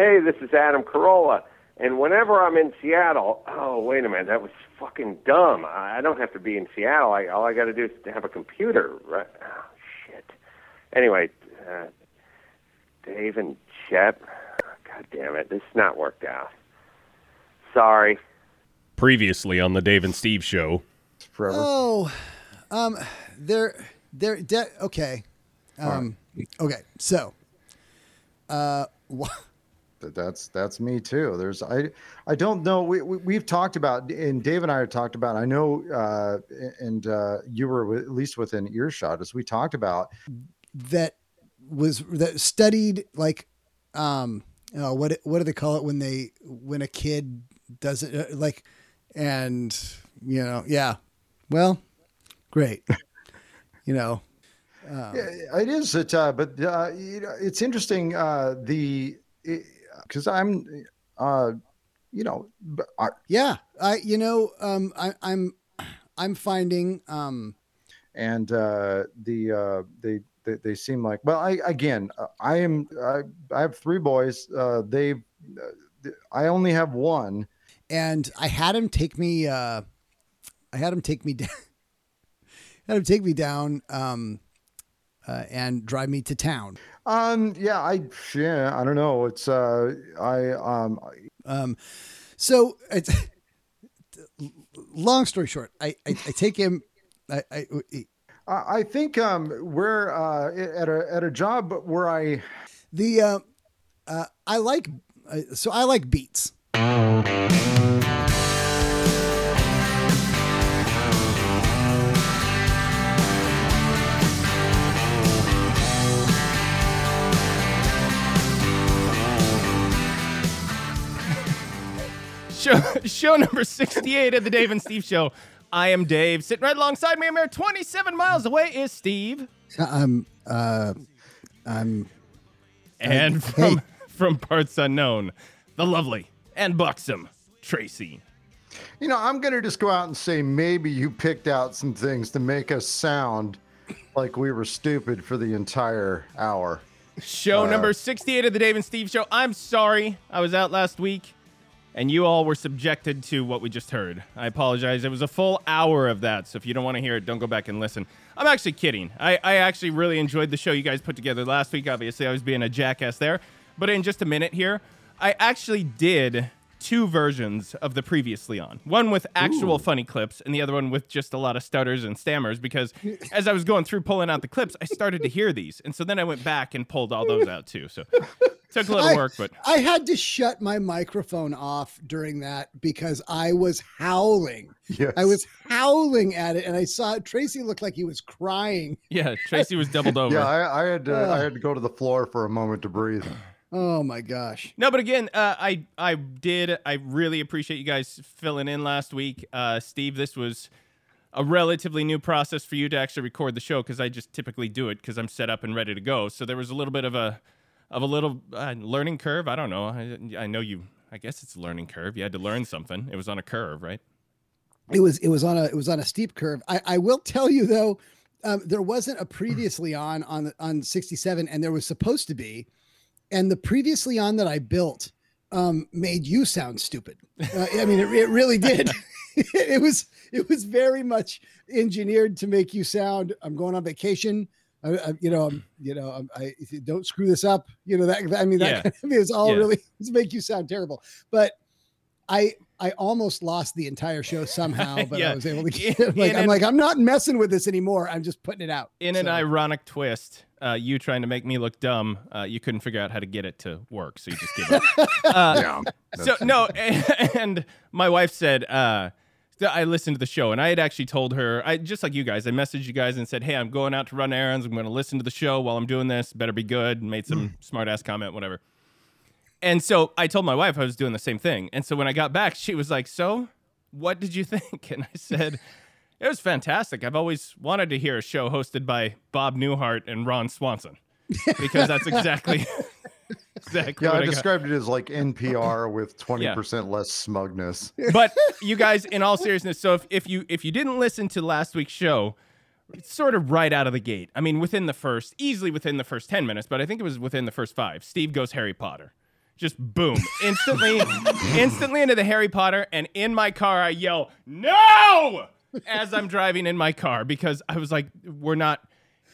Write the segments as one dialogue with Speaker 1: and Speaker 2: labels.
Speaker 1: Hey, this is Adam Carolla. And whenever I'm in Seattle, oh, wait a minute, that was fucking dumb. I I don't have to be in Seattle. I, all I got to do is to have a computer. Right? Oh, shit. Anyway, uh, Dave and Chet, God damn it, this is not worked out. Sorry.
Speaker 2: Previously on the Dave and Steve show.
Speaker 3: Forever.
Speaker 4: Oh, um, they're they're de- okay. Um, okay. So, uh, wha-
Speaker 3: That- that's that's me too. There's I I don't know. We, we we've talked about and Dave and I have talked about. I know, uh, and uh, you were wi- at least within earshot as we talked about.
Speaker 4: that was that studied like, um, oh, what what do they call it when they when a kid does it uh, like, and you know, yeah, well, great, you know,
Speaker 3: Yeah, it is. It uh, but uh, you know, it's interesting. Uh, the because I'm, uh, you know, I,
Speaker 4: yeah, I you know, um, I, I'm I'm finding um.
Speaker 3: and uh, the uh, they, they they seem like well. I again, uh, I am. I, I have three boys. Uh, they, uh, I only have one.
Speaker 4: and I had him take me. Uh, I had him take me down. had him take me down um, uh, and drive me to town.
Speaker 3: Um. Yeah. I. Yeah. I don't know. It's. Uh. I. Um.
Speaker 4: Um, so it's long story short. I I, I take him. I, I
Speaker 3: I I think um we're uh at a at a job where I
Speaker 4: the uh, uh, I like uh, so I like beats.
Speaker 2: Show, show number 68 of the Dave and Steve show. I am Dave. Sitting right alongside me, a mere 27 miles away, is Steve.
Speaker 4: I'm uh, I'm
Speaker 2: And
Speaker 4: hey.
Speaker 2: from, from parts unknown, the lovely and buxom Tracy.
Speaker 3: you know I'm gonna just go out and say maybe you picked out some things to make us sound like we were stupid for the entire hour.
Speaker 2: Show number 68 of the Dave and Steve show. I'm sorry I was out last week and you all were subjected to what we just heard. I apologize. It was a full hour of that. So if you don't want to hear it, don't go back and listen. I'm actually kidding. I, I actually really enjoyed the show you guys put together last week. Obviously, I was being a jackass there. But in just a minute here, I actually did two versions of the previously on one with actual funny clips and the other one with just a lot of stutters and stammers because as i was going through pulling out the clips i started to hear these and so then i went back and pulled all those out too so took a little
Speaker 4: I-
Speaker 2: work but
Speaker 4: I had to shut my microphone off during that because I was howling.
Speaker 3: Yes.
Speaker 4: I was howling at it, and I saw Tracy look like he was crying.
Speaker 2: yeah tracy was doubled over
Speaker 3: Yeah, I, I had to. I had to go to the floor for a moment to breathe.
Speaker 4: Oh my gosh!
Speaker 2: No, but again, uh, I I did. I really appreciate you guys filling in last week, uh, Steve. This was a relatively new process for you to actually record the show because I just typically do it because I'm set up and ready to go. So there was a little bit of a of a little uh, learning curve. I don't know. I, I know you. I guess it's a learning curve. You had to learn something. It was on a curve, right?
Speaker 4: It was it was on a it was on a steep curve. I, I will tell you though, um, there wasn't a previously on on on sixty seven, and there was supposed to be, and the previously on that I built um, made you sound stupid. Uh, I mean, it, it really did. it was it was very much engineered to make you sound. I'm going on vacation. I, I, you know, I'm, you know, I'm, I don't screw this up. You know that. I mean, that
Speaker 2: Yeah.
Speaker 4: kind of, it was all
Speaker 2: Yeah.
Speaker 4: really to make you sound terrible. But I I almost lost the entire show somehow, but
Speaker 2: Yeah.
Speaker 4: I was able to get
Speaker 2: In-
Speaker 4: like
Speaker 2: in
Speaker 4: I'm
Speaker 2: an-
Speaker 4: like I'm not messing with this anymore. I'm just putting it out.
Speaker 2: In an ironic twist, uh, you trying to make me look dumb, uh, you couldn't figure out how to get it to work, so you just gave up. Uh,
Speaker 3: Yeah.
Speaker 2: so no and my wife said uh th- i listened to the show and i had actually told her i just like you guys i messaged you guys and said hey i'm going out to run errands. I'm going to listen to the show while i'm doing this. Better be good. And made some mm. smart ass comment whatever. And so i told my wife i was doing the same thing. And so when i got back she was like so what did you think? And i said it was fantastic. I've always wanted to hear a show hosted by bob newhart and ron swanson because that's exactly exactly
Speaker 3: Yeah, I
Speaker 2: I got.
Speaker 3: described it as like NPR with twenty percent less smugness.
Speaker 2: but you guys in all seriousness so if, if you if you didn't listen to last week's show it's sort of right out of the gate i mean within the first easily within the first 10 minutes but i think it was within the first five steve goes harry potter Just boom, instantly, instantly into the Harry Potter, and in my car I yell no as I'm driving in my car because I was like, we're not.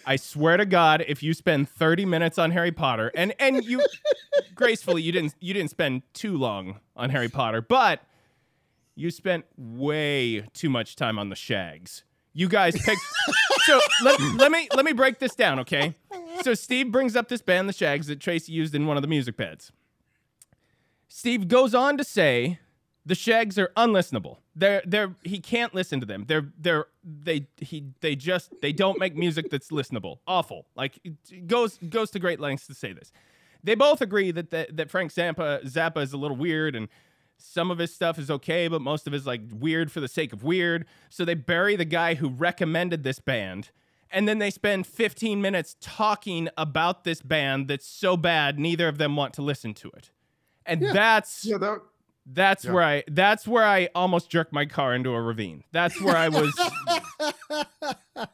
Speaker 2: I swear to God, if you spend 30 minutes on Harry Potter, and and you gracefully you didn't you didn't spend too long on Harry Potter, but you spent way too much time on the Shags. You guys picked. so let, let me let me break this down, okay? So Steve brings up this band, the Shags, that Tracy used in one of the music beds. Steve goes on to say the Shags are unlistenable. They're they're he can't listen to them. They're they're they he they just they don't make music that's listenable. Awful. Like it goes goes to great lengths to say this. They both agree that that, that Frank Zappa Zappa is a little weird and some of his stuff is okay, but most of it is like weird for the sake of weird. So they bury the guy who recommended this band. And then they spend 15 minutes talking about this band that's so bad neither of them want to listen to it. And
Speaker 4: Yeah.
Speaker 2: that's
Speaker 3: Yeah, that
Speaker 2: that's
Speaker 3: Yeah.
Speaker 2: where I that's where I almost jerked my car into a ravine. That's where I was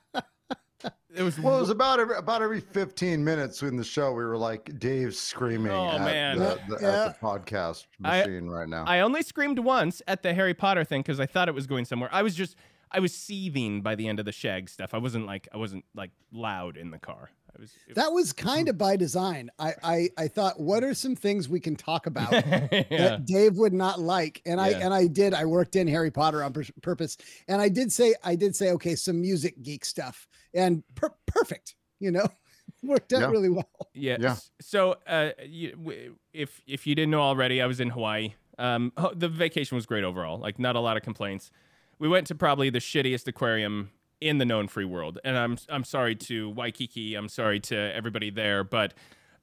Speaker 2: It was
Speaker 3: well, it was about every about every 15 minutes in the show. We were like Dave screaming
Speaker 2: Oh,
Speaker 3: at,
Speaker 2: man.
Speaker 3: The, the,
Speaker 4: Yeah.
Speaker 3: at the podcast
Speaker 2: I-
Speaker 3: machine right now.
Speaker 2: I only screamed once at the Harry Potter thing because I thought it was going somewhere. I was just I was seething by the end of the shag stuff. I wasn't like I wasn't like loud in the car. I was it-
Speaker 4: That was kind of by design. I, I I thought, what are some things we can talk about
Speaker 2: yeah.
Speaker 4: that Dave would not like? And I and I did. I worked in Harry Potter on pur- purpose, and I did say I did say okay, some music geek stuff, and per- perfect. You know, worked out
Speaker 3: Yeah.
Speaker 4: really well.
Speaker 2: Yeah.
Speaker 3: Yeah.
Speaker 2: So, uh, you, if if you didn't know already, I was in Hawaii. Um, the vacation was great overall. Like, not a lot of complaints. We went to probably the shittiest aquarium in the known free world, and I'm I'm sorry to Waikiki. I'm sorry to everybody there, but.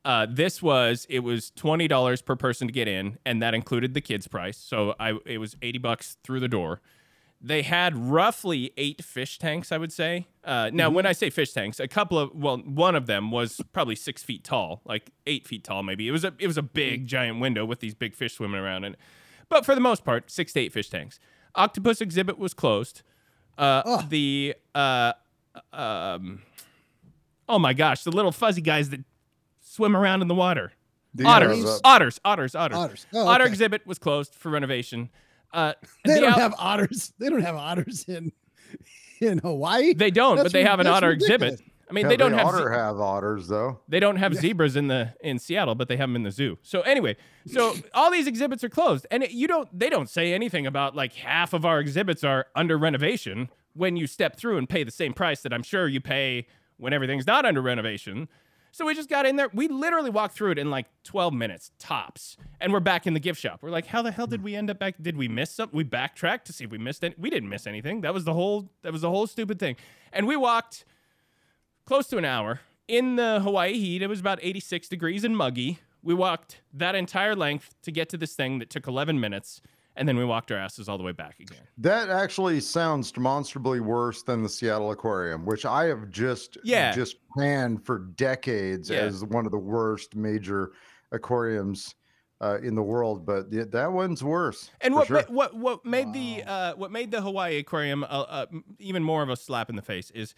Speaker 2: Uh, this was it was twenty dollars per person to get in, and that included the kids' price. So I it was eighty bucks through the door they had roughly eight fish tanks, I would say. Uh, now, when I say fish tanks, a couple of well, one of them was probably six feet tall, like eight feet tall, maybe. It was a it was a big giant window with these big fish swimming around in it. But for the most part, six to eight fish tanks. Octopus exhibit was closed. Uh,
Speaker 4: Ugh.
Speaker 2: The uh, um, oh my gosh, the little fuzzy guys that swim around in the water. Otters,
Speaker 3: uh,
Speaker 2: otters, otters, otters,
Speaker 4: Otters. Oh,
Speaker 2: Otter
Speaker 4: okay.
Speaker 2: exhibit was closed for renovation. Uh,
Speaker 4: They
Speaker 2: the
Speaker 4: don't
Speaker 2: out-
Speaker 4: have otters. They don't have otters in in Hawaii.
Speaker 2: They don't,
Speaker 4: That's
Speaker 2: but they have an otter
Speaker 4: ridiculous.
Speaker 2: exhibit. I mean,
Speaker 3: yeah,
Speaker 2: they don't have
Speaker 3: otter
Speaker 2: ze-
Speaker 3: have otters though.
Speaker 2: they don't have zebras in the in Seattle, but they have them in the zoo. So anyway, so all these exhibits are closed, and it, you don't they don't say anything about like half of our exhibits are under renovation when you step through and pay the same price that I'm sure you pay when everything's not under renovation. So we just got in there. We literally walked through it in like 12 minutes tops, and we're back in the gift shop. We're like, how the hell did we end up back? Did we miss something? We backtracked to see if we missed it. We didn't miss anything. That was the whole. That was the whole stupid thing. And we walked close to an hour in the Hawaii heat. It was about 86 degrees and muggy. We walked that entire length to get to this thing that took 11 minutes, and then we walked our asses all the way back again.
Speaker 3: That actually sounds demonstrably worse than the Seattle Aquarium, which I have just
Speaker 2: Yeah.
Speaker 3: just planned for decades
Speaker 2: Yeah.
Speaker 3: as one of the worst major aquariums uh, in the world. But yeah, that one's worse.
Speaker 2: And what
Speaker 3: sure.
Speaker 2: ma- what what made the uh, what made the Hawaii Aquarium uh, uh, even more of a slap in the face is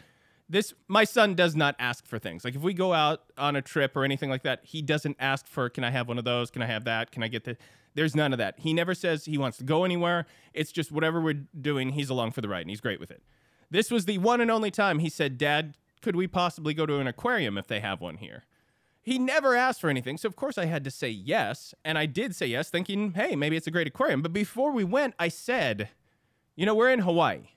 Speaker 2: this. My son does not ask for things. Like if we go out on a trip or anything like that, he doesn't ask for. Can I have one of those? Can I have that? Can I get the? There's none of that. He never says he wants to go anywhere. It's just whatever we're doing, he's along for the ride, and he's great with it. This was the one and only time he said, "Dad, could we possibly go to an aquarium if they have one here?" He never asked for anything, so of course I had to say yes, and I did say yes, thinking, hey, maybe it's a great aquarium. But before we went, I said, you know, we're in Hawaii.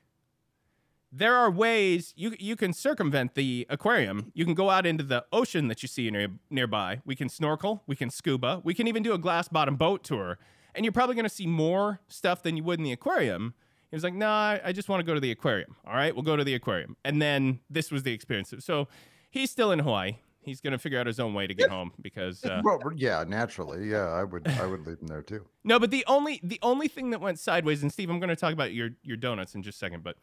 Speaker 2: There are ways you you can circumvent the aquarium. You can go out into the ocean that you see near, nearby. We can snorkel, we can scuba, we can even do a glass bottom boat tour. And you're probably going to see more stuff than you would in the aquarium. He was like, "No, nah, I just want to go to the aquarium. All right, we'll go to the aquarium." And then this was the experience. So he's still in Hawaii. He's going to figure out his own way to get home because uh,
Speaker 3: Well, yeah, naturally, yeah, I would I would leave them there too.
Speaker 2: no, but the only the only thing that went sideways, and Steve, I'm going to talk about your your donuts in just a second, but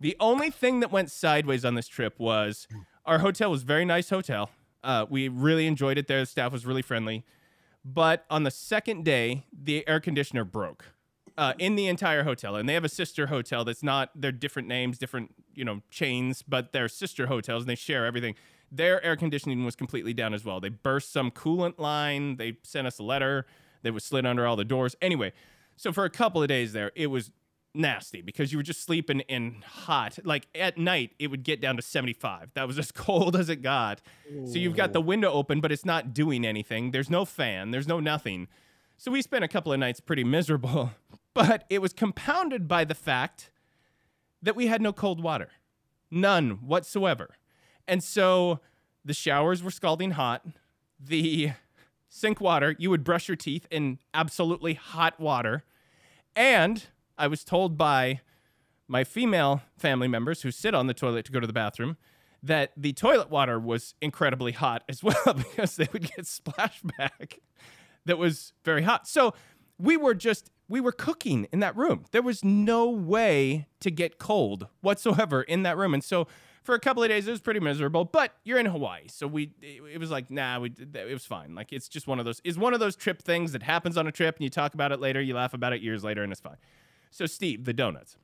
Speaker 2: the only thing that went sideways on this trip was our hotel was very nice hotel. Uh, we really enjoyed it there. The staff was really friendly, but on the second day, the air conditioner broke uh, in the entire hotel, and they have a sister hotel that's not. They're different names, different you know chains, but they're sister hotels, and they share everything. Their air conditioning was completely down as well. They burst some coolant line. They sent us a letter. that was slid under all the doors. Anyway, so for a couple of days there, it was nasty because you were just sleeping in hot. Like at night, it would get down to 75. That was as cold as it got. So you've got the window open, but it's not doing anything. There's no fan, there's no nothing. So we spent a couple of nights pretty miserable, but it was compounded by the fact that we had no cold water. None whatsoever. And so the showers were scalding hot. The sink water, you would brush your teeth in absolutely hot water. And I was told by my female family members who sit on the toilet to go to the bathroom that the toilet water was incredibly hot as well because they would get splashback that was very hot. So we were just we were cooking in that room. There was no way to get cold whatsoever in that room. And so for a couple of days it was pretty miserable, but you're in Hawaii. So we it, was like, nah, we it was fine. Like it's just one of those is one of those trip things that happens on a trip and you talk about it later, you laugh about it years later and it's fine. So Steve, the donuts.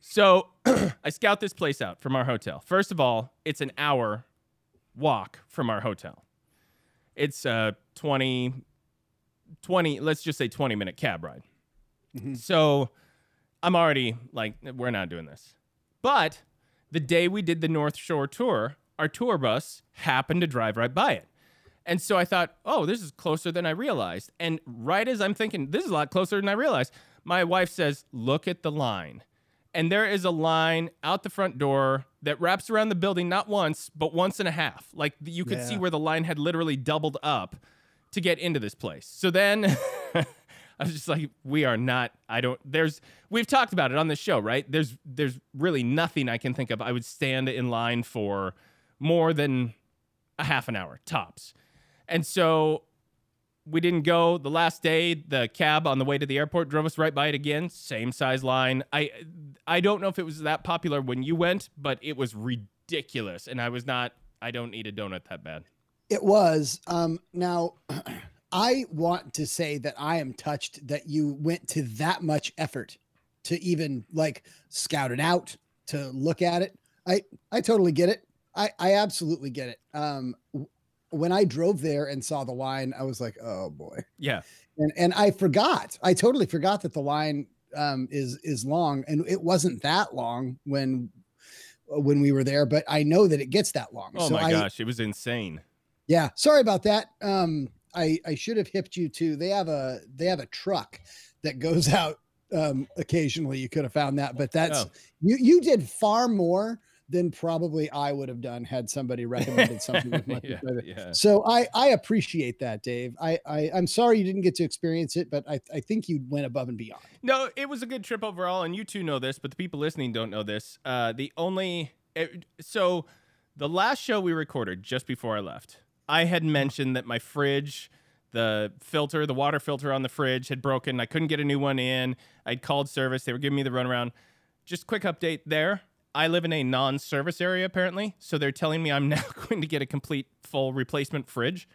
Speaker 2: So I scout this place out from our hotel. First of all, it's an hour walk from our hotel. It's a 20, 20, let's just say 20 minute cab ride. Mm-hmm. So I'm already like, we're not doing this. But the day we did the North Shore tour, our tour bus happened to drive right by it. And so I thought, oh, this is closer than I realized. And right as I'm thinking, this is a lot closer than I realized, my wife says, look at the line. And there is a line out the front door that wraps around the building not once, but once and a half. Like you could see where the line had literally doubled up to get into this place. So then I was just like, we are not, I don't, there's, we've talked about it on this show, right? There's, there's really nothing I can think of I would stand in line for more than a half an hour tops. And so we didn't go the last day the cab on the way to the airport drove us right by it again same size line i i don't know if it was that popular when you went but it was ridiculous and i was not i don't need a donut that bad
Speaker 4: It was. Um, now, I want to say that I am touched that you went to that much effort to even like scout it out, to look at it. I I totally get it. I I absolutely get it. Um, when I drove there and saw the line, I was like, oh boy.
Speaker 2: yeah
Speaker 4: and and I forgot. I totally forgot that the line um, is is long, and it wasn't that long when when we were there. But I know that it gets that long.
Speaker 2: oh
Speaker 4: so
Speaker 2: my
Speaker 4: I,
Speaker 2: gosh it was insane
Speaker 4: yeah, sorry about that. Um, I I should have hipped you to. They have a they have a truck that goes out um, occasionally. You could have found that, but that's
Speaker 2: Oh.
Speaker 4: you you did far more than probably I would have done had somebody recommended something with my
Speaker 2: yeah, yeah.
Speaker 4: so I I appreciate that, Dave. I, I I'm sorry you didn't get to experience it, but I I think you went above and beyond.
Speaker 2: No, it was a good trip overall, and you two know this, but the people listening don't know this. Uh, the only it, so the last show we recorded just before I left, I had mentioned that my fridge, the filter, the water filter on the fridge had broken. I couldn't get a new one in. I'd called service; they were giving me the runaround. Just quick update there. I live in a non-service area apparently, so they're telling me I'm now going to get a complete full replacement fridge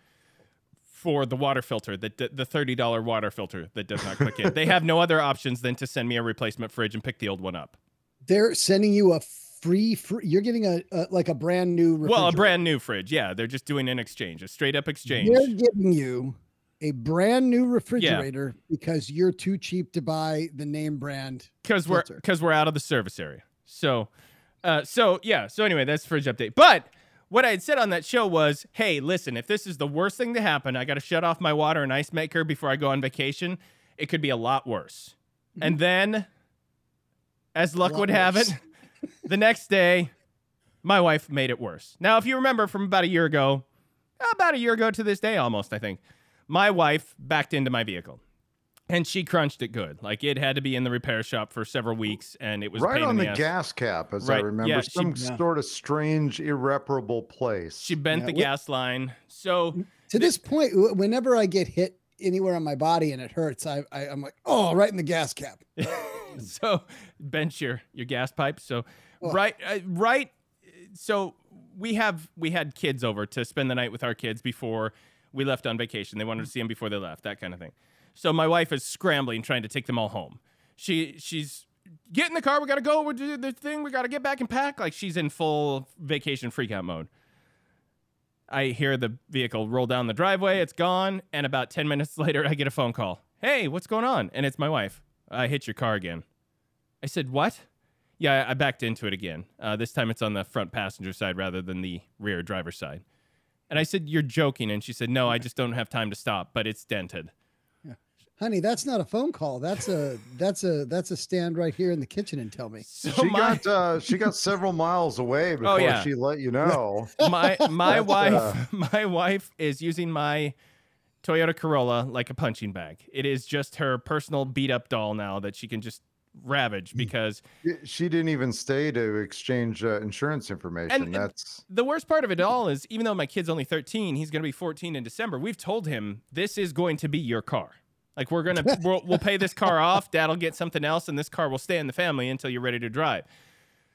Speaker 2: for the water filter, the the thirty dollar water filter that does not click in. They have no other options than to send me a replacement fridge and pick the old one up.
Speaker 4: They're sending you a free free. You're getting a, a like a brand new.
Speaker 2: Well, a brand new fridge. Yeah, they're just doing an exchange, a straight up exchange.
Speaker 4: They're giving you a brand new refrigerator because you're too cheap to buy the name brand.
Speaker 2: because we're because we're out of the service area. So, uh, so yeah. So anyway, that's fridge update. But what I had said on that show was, hey, listen, if this is the worst thing to happen, I got to shut off my water and ice maker before I go on vacation. It could be a lot worse. And then, as luck would have it, the next day, my wife made it worse. Now, if you remember from about a year ago, about a year ago to this day almost, I think, my wife backed into my vehicle. And she crunched it good. Like it had to be in the repair shop for several weeks, and it was
Speaker 3: right on the
Speaker 2: the, ass.
Speaker 3: gas cap, as I remember,
Speaker 2: yeah, she-
Speaker 3: some
Speaker 4: Yeah.
Speaker 3: sort of strange, irreparable place.
Speaker 2: She bent
Speaker 4: Yeah,
Speaker 2: the
Speaker 4: we-
Speaker 2: gas line. So
Speaker 4: To this point, whenever I get hit anywhere on my body and it hurts, I, I I'm like, oh, right in the gas cap.
Speaker 2: so bench your your gas pipe. So
Speaker 4: Oh.
Speaker 2: right uh, right. So we have we had kids over to spend the night with our kids before we left on vacation. They wanted to see them before they left, that kind of thing. So my wife is scrambling trying to take them all home. She she's get in the car. We gotta go. We do the thing. We gotta get back and pack. Like she's in full vacation freakout mode. I hear the vehicle roll down the driveway. It's gone. And about 10 minutes later, I get a phone call. Hey, what's going on? And it's my wife. I hit your car again. I said, What? Yeah, I backed into it again. Uh, this time it's on the front passenger side rather than the rear driver's side. And I said, You're joking. And she said, No, I just don't have time to stop, but it's dented.
Speaker 4: Honey, that's not a phone call. That's a that's a that's a stand right here in the kitchen and tell me.
Speaker 2: So
Speaker 3: she
Speaker 2: my,
Speaker 3: got uh, she got several miles away before
Speaker 2: yeah.
Speaker 3: she let you know.
Speaker 2: my my
Speaker 3: That's,
Speaker 2: wife
Speaker 3: uh,
Speaker 2: my wife is using my Toyota Corolla like a punching bag. It is just her personal beat up doll now that she can just ravage because
Speaker 3: She didn't even stay to exchange uh, insurance information.
Speaker 2: And-
Speaker 3: That's
Speaker 2: the worst part of it all is even though my kid's only 13, he's going to be 14 in December. We've told him this is going to be your car. Like we're going to we'll, we'll pay this car off, dad'll get something else and this car will stay in the family until you're ready to drive.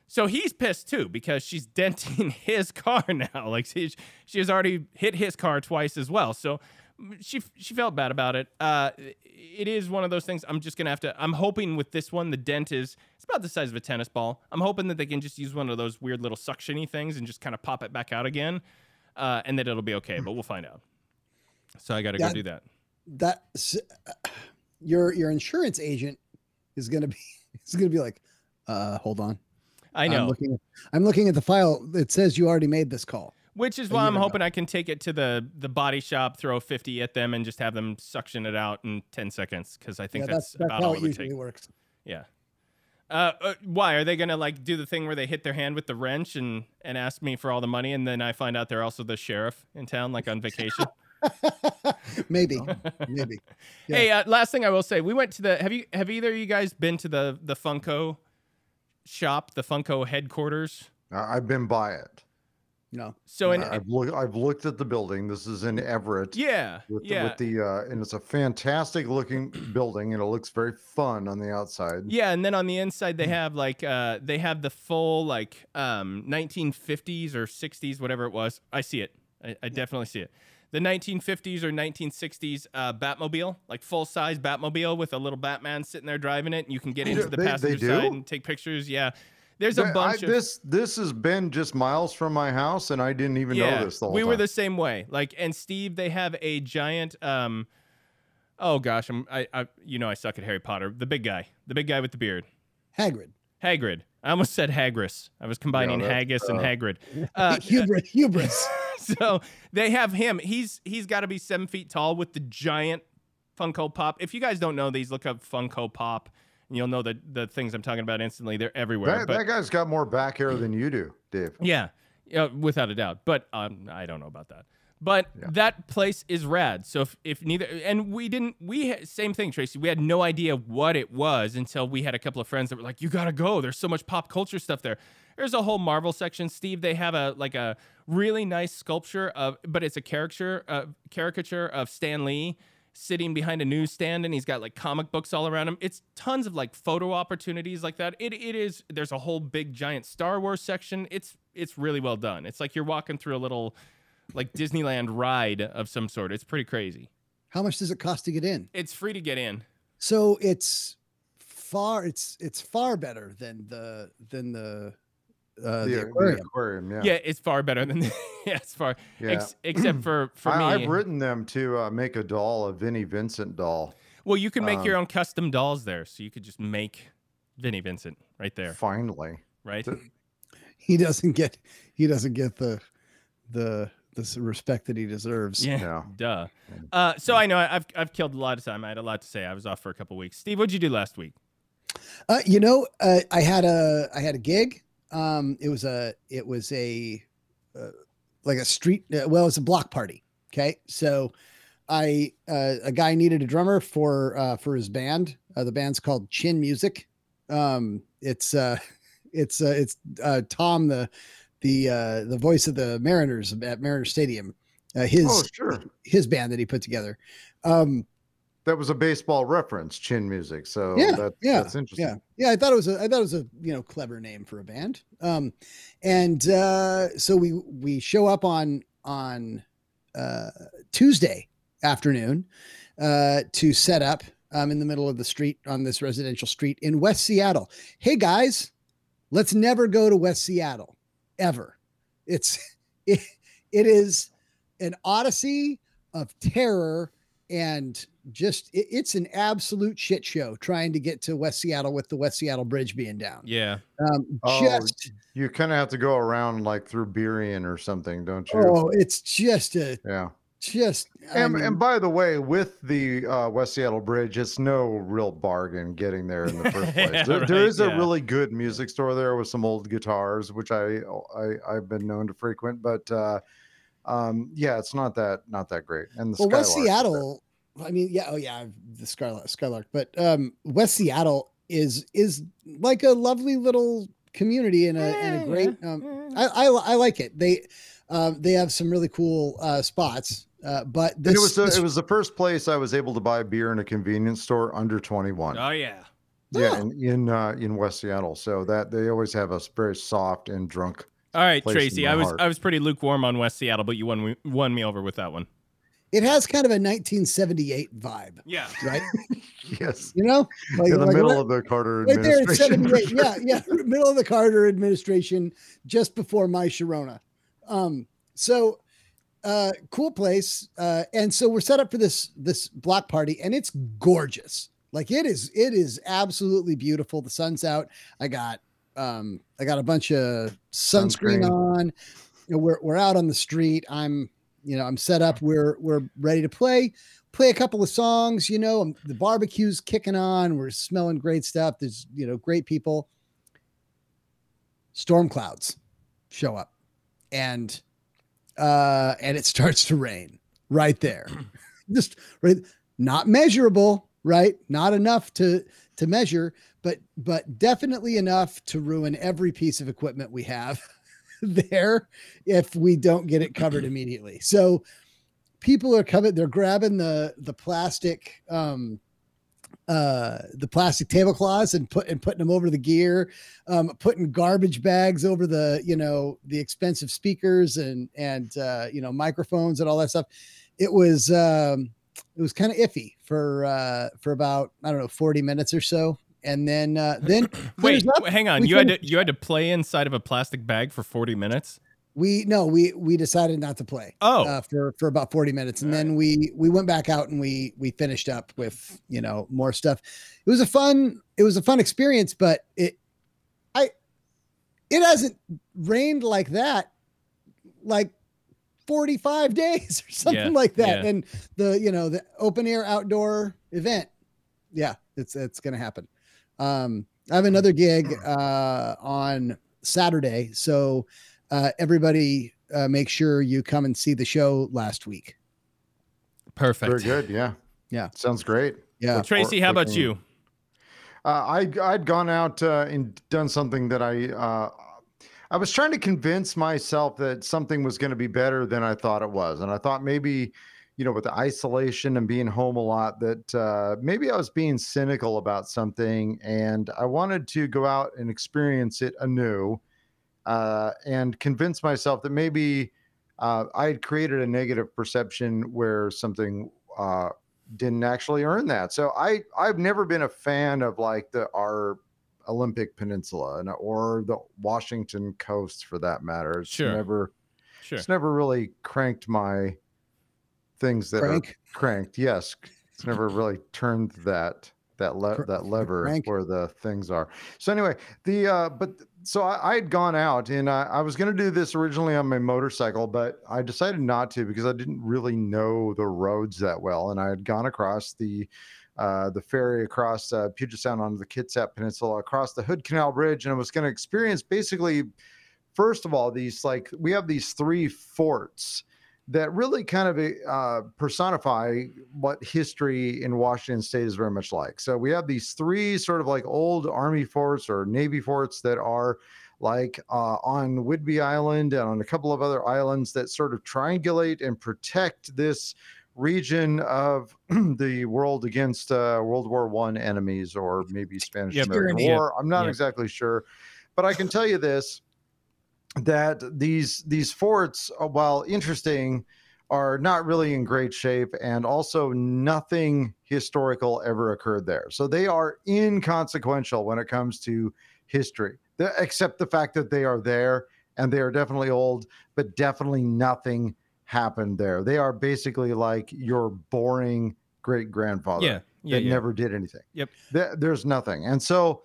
Speaker 2: So he's pissed too because she's denting his car now. Like she, she has already hit his car twice as well. So mm, she she felt bad about it. Uh, it is one of those things. I'm just gonna have to. I'm hoping with this one, the dent is it's about the size of a tennis ball. I'm hoping that they can just use one of those weird little suctiony things and just kind of pop it back out again, uh, and that it'll be okay. But we'll find out. So I got to
Speaker 4: Yeah.
Speaker 2: go do that.
Speaker 4: That your your insurance agent is gonna be is gonna be like, uh, hold on.
Speaker 2: I
Speaker 4: I'm
Speaker 2: know,
Speaker 4: looking, I'm looking at the file. It says you already made this call.
Speaker 2: which is why I'm hoping I can take it to the the body shop, throw 50 at them, and just have them suction it out in 10 seconds because I think
Speaker 4: yeah,
Speaker 2: that's,
Speaker 4: that's,
Speaker 2: about
Speaker 4: how
Speaker 2: all
Speaker 4: it
Speaker 2: would
Speaker 4: usually
Speaker 2: take.
Speaker 4: works.
Speaker 2: Yeah. Uh, uh, why are they gonna like do the thing where they hit their hand with the wrench and and ask me for all the money, and then I find out they're also the sheriff in town, like on vacation?
Speaker 4: maybe, maybe. Yeah.
Speaker 2: Hey, uh, last thing I will say, we went to the. Have you have either of you guys been to the the Funko shop, the Funko headquarters?
Speaker 3: I- I've been by it.
Speaker 4: No,
Speaker 2: So in
Speaker 3: I've looked. I've looked at the building. This is in Everett.
Speaker 2: yeah
Speaker 3: With, the-
Speaker 2: yeah
Speaker 3: with the uh, and it's a fantastic looking building, and it looks very fun on the outside.
Speaker 2: Yeah, and then on the inside they have like uh they have the full like um 1950s or 60s whatever it was. I see it. I, I definitely see it. The 1950s or 1960s uh, Batmobile, like full size Batmobile with a little Batman sitting there driving it, and you can get into the
Speaker 3: They- they
Speaker 2: passenger
Speaker 3: do?
Speaker 2: side and take pictures. Yeah, there's a
Speaker 3: Th- I-
Speaker 2: bunch of
Speaker 3: this this has been just miles from my house, and I didn't even know this. The whole
Speaker 2: we were
Speaker 3: time.
Speaker 2: the same way. Like, and Steve, they have a giant. um Oh gosh, I'm I, I you know I suck at Harry Potter. The big guy, the big guy with the beard.
Speaker 4: Hagrid.
Speaker 2: Hagrid. I almost said Hagris. I was combining
Speaker 3: that's,
Speaker 2: Haggis and
Speaker 3: uh,
Speaker 2: Hagrid. Uh,
Speaker 4: hubris. hubris.
Speaker 2: so they have him. He's he's got to be seven feet tall with the giant Funko Pop. If you guys don't know these, look up Funko Pop, and you'll know the the things I'm talking about instantly. They're everywhere.
Speaker 3: That,
Speaker 2: but
Speaker 3: that guy's got more back hair than you do, Dave.
Speaker 2: yeah, yeah, without a doubt. But um, I don't know about that. But
Speaker 3: Yeah.
Speaker 2: that place is rad. So if, if neither, and we didn't, we had, same thing, Tracy. We had no idea what it was until we had a couple of friends that were like, "You gotta go. There's so much pop culture stuff there." There's a whole Marvel section. Steve, they have a like a really nice sculpture of, but it's a caricature, uh, caricature of Stan Lee sitting behind a newsstand and he's got like comic books all around him. It's tons of like photo opportunities like that. It it is there's a whole big giant Star Wars section. It's it's really well done. It's like you're walking through a little like Disneyland ride of some sort. It's pretty crazy.
Speaker 4: How much does it cost to get in?
Speaker 2: It's free to get in.
Speaker 4: So it's far. It's it's far better than the than the uh, the,
Speaker 3: the,
Speaker 4: aquarium.
Speaker 3: aquarium, yeah.
Speaker 2: Yeah, it's far better than yeah, it's far
Speaker 3: Yeah.
Speaker 2: ex- except for for me.
Speaker 3: I, I've written them to uh, make a doll, a Vinnie Vincent doll.
Speaker 2: well, you can make your
Speaker 3: um,
Speaker 2: own custom dolls there, so you could just make Vinnie Vincent right there,
Speaker 3: Finally,
Speaker 2: right?
Speaker 3: Th-
Speaker 4: He doesn't get he doesn't get the the the respect that he deserves.
Speaker 2: Yeah,
Speaker 3: Yeah.
Speaker 2: duh. Uh, so I know I- I've I've killed a lot of time. I had a lot to say. I was off for a couple weeks. Steve, what'd you do last week?
Speaker 4: Uh, you know, uh, I had a I had a gig. Um, it was a it was a uh, like a street. Uh, well, it's a block party. Okay, so I uh, a guy needed a drummer for uh, for his band. Uh, the band's called Chin Music. Um, it's uh, it's uh, it's uh, Tom the the uh, the voice of the Mariners at Mariner Stadium. Uh, his
Speaker 3: oh sure,
Speaker 4: his band that he put together. Um,
Speaker 3: that was a baseball reference, chin music. So
Speaker 4: Yeah,
Speaker 3: that's,
Speaker 4: yeah,
Speaker 3: that's interesting.
Speaker 4: Yeah, yeah. I thought it was a I thought it was a you know clever name for a band. Um, and uh, so we we show up on on uh, Tuesday afternoon uh, to set up um, in the middle of the street on this residential street in West Seattle. Hey guys, let's never go to West Seattle ever. It's it, it is an odyssey of terror and just it, it's an absolute shit show trying to get to West Seattle with the West Seattle Bridge being down.
Speaker 2: Yeah.
Speaker 4: Um,
Speaker 3: Oh,
Speaker 4: just
Speaker 3: you kind of have to go around like through Burien or something, don't you?
Speaker 4: oh, it's just a
Speaker 3: Yeah.
Speaker 4: just I
Speaker 3: And,
Speaker 4: mean,
Speaker 3: and by the way, with the uh, West Seattle Bridge, it's no real bargain getting there in the first place.
Speaker 2: Yeah,
Speaker 3: there, there
Speaker 2: right,
Speaker 3: is a really good music store there with some old guitars, which I, I I've been known to frequent. But uh, um, yeah, it's not that not that great. And the
Speaker 4: well, West
Speaker 3: Skylark is.
Speaker 4: Seattle. I mean, yeah, oh yeah, the Skylark, Skylark, but um, West Seattle is is like a lovely little community and a, and a great. Um, I, I I like it. They um, they have some really cool uh, spots. Uh, but this,
Speaker 3: it was the,
Speaker 4: this-
Speaker 3: it was the first place I was able to buy beer in a convenience store under twenty one.
Speaker 2: Oh yeah.
Speaker 3: yeah,
Speaker 4: Oh.
Speaker 3: in in, uh, in West Seattle. So that they always have a very soft and drunk.
Speaker 2: All right, Tracy. I was
Speaker 3: heart.
Speaker 2: I was pretty lukewarm on West Seattle, but you won me, won me over with that one.
Speaker 4: it has kind of a 1978 vibe,
Speaker 2: Yeah.
Speaker 4: right?
Speaker 3: Yes,
Speaker 4: You know, like,
Speaker 3: in the
Speaker 4: like
Speaker 3: middle
Speaker 4: right,
Speaker 3: of the Carter
Speaker 4: right there at
Speaker 3: administration.
Speaker 4: 78. Yeah, yeah, middle of the Carter administration, just before my Sharona. Um, so uh cool place. Uh, and so we're set up for this this block party, and it's gorgeous. Like it is, it is absolutely beautiful. The sun's out. I got um I got a bunch of sunscreen,
Speaker 3: Sunscreen.
Speaker 4: on. You know, we're we're out on the street. I'm you know, I'm set up. We're we're ready to play. Play a couple of songs, you know, um, the barbecue's kicking on. We're smelling great stuff. There's, you know, great people. Storm clouds show up and uh and it starts to rain right there. Just right not measurable, right? Not enough to to measure, but but definitely enough to ruin every piece of equipment we have there if we don't get it covered immediately. So people are coming, they're grabbing the the plastic um uh the plastic tablecloths and put and putting them over the gear um putting garbage bags over the you know the expensive speakers and and uh you know microphones and all that stuff it was um it was kind of iffy for uh for about i don't know 40 minutes or so and then uh then
Speaker 2: Wait,
Speaker 4: up.
Speaker 2: hang on. You had to you had to play inside of a plastic bag for 40 minutes?
Speaker 4: we no we we decided not to play
Speaker 2: Oh.
Speaker 4: uh, for for about 40 minutes and then we we went back out and we we finished up with you know more stuff it was a fun it was a fun experience but it i it hasn't rained like that like 45 days or something
Speaker 2: Yeah,
Speaker 4: like that
Speaker 2: yeah.
Speaker 4: and the you know the open air outdoor event yeah it's it's gonna happen um i have another gig uh on saturday so uh everybody uh make sure you come and see the show last week
Speaker 2: Perfect.
Speaker 3: Very good. Yeah.
Speaker 4: Yeah.
Speaker 3: Sounds great.
Speaker 4: yeah
Speaker 2: Tracy, how about you?
Speaker 3: Uh, I I'd gone out uh, and done something that I uh, I was trying to convince myself that something was going to be better than I thought it was, and I thought maybe you know with the isolation and being home a lot that uh, maybe I was being cynical about something, and I wanted to go out and experience it anew, uh, and convince myself that maybe uh, I had created a negative perception where something uh, didn't actually earn that. So I I've never been a fan of like the our Olympic Peninsula and or the Washington coast for that matter. It's
Speaker 2: Sure.
Speaker 3: never
Speaker 2: Sure.
Speaker 3: it's never really cranked my things that
Speaker 4: Frank?
Speaker 3: are cranked. Yes. It's never really turned that that le- that lever
Speaker 4: crank.
Speaker 3: where the things are. So anyway, the uh but so I, I had gone out and I, I was going to do this originally on my motorcycle, but I decided not to because I didn't really know the roads that well, and I had gone across the uh, the ferry across uh, Puget Sound onto the Kitsap Peninsula, across the Hood Canal Bridge, and I was going to experience basically, first of all, these like we have these three forts that really kind of uh, personify what history in Washington State is very much like. So we have these three sort of like old Army forts or Navy forts that are like uh, on Whidbey Island and on a couple of other islands that sort of triangulate and protect this region of the world against uh, World War One enemies or maybe Spanish
Speaker 2: Yep.
Speaker 3: American
Speaker 2: Yep.
Speaker 3: War. I'm not
Speaker 2: Yep.
Speaker 3: exactly sure, but I can tell you this: that these these forts, uh, while interesting, are not really in great shape, and also nothing historical ever occurred there. So they are inconsequential when it comes to history, except the fact that they are there and they are definitely old, but definitely nothing happened there. They are basically like your boring great grandfather
Speaker 2: Yeah. Yeah.
Speaker 3: that
Speaker 2: yeah.
Speaker 3: never did anything.
Speaker 2: Yep.
Speaker 3: There- there's nothing. And so,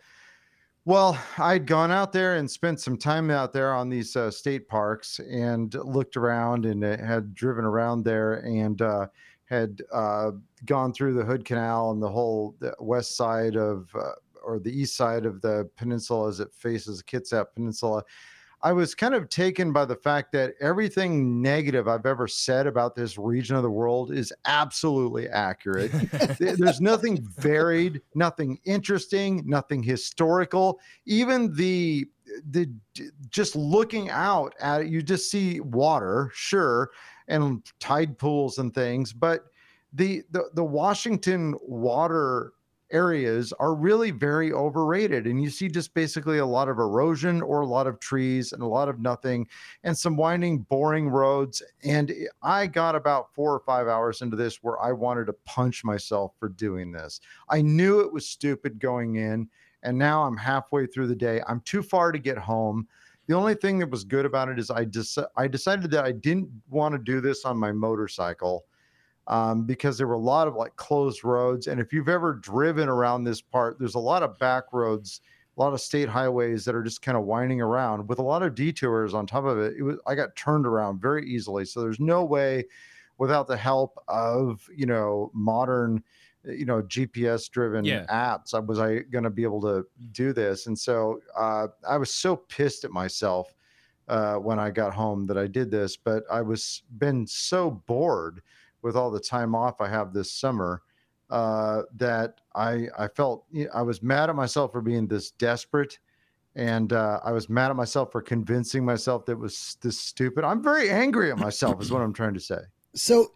Speaker 3: well, I'd gone out there and spent some time out there on these uh, state parks and looked around and uh, had driven around there and uh, had uh, gone through the Hood Canal and the whole west side of uh, or the east side of the peninsula as it faces Kitsap Peninsula. I was kind of taken by the fact that everything negative I've ever said about this region of the world is absolutely accurate. There's nothing varied, nothing interesting, nothing historical. Even the the just looking out at it, you just see water, sure, and tide pools and things, but the the, the Washington water areas are really very overrated and you see just basically a lot of erosion or a lot of trees and a lot of nothing and some winding boring roads and i got about four or five hours into this where i wanted to punch myself for doing this. I knew it was stupid going in and now i'm halfway through the day. I'm too far to get home. The only thing that was good about it is i just i decided that i didn't want to do this on my motorcycle um, because there were a lot of like closed roads. And if you've ever driven around this part, there's a lot of back roads, a lot of state highways that are just kind of winding around with a lot of detours on top of it. It was I got turned around very easily. So there's no way without the help of you know modern you know GPS driven
Speaker 2: Yeah.
Speaker 3: apps I was I going to be able to do this and so uh, I was so pissed at myself uh, when I got home that I did this but I was been so bored with all the time off I have this summer uh, that I I felt you know, I was mad at myself for being this desperate, and uh, I was mad at myself for convincing myself that was this stupid. I'm very angry at myself, is what I'm trying to say.
Speaker 4: So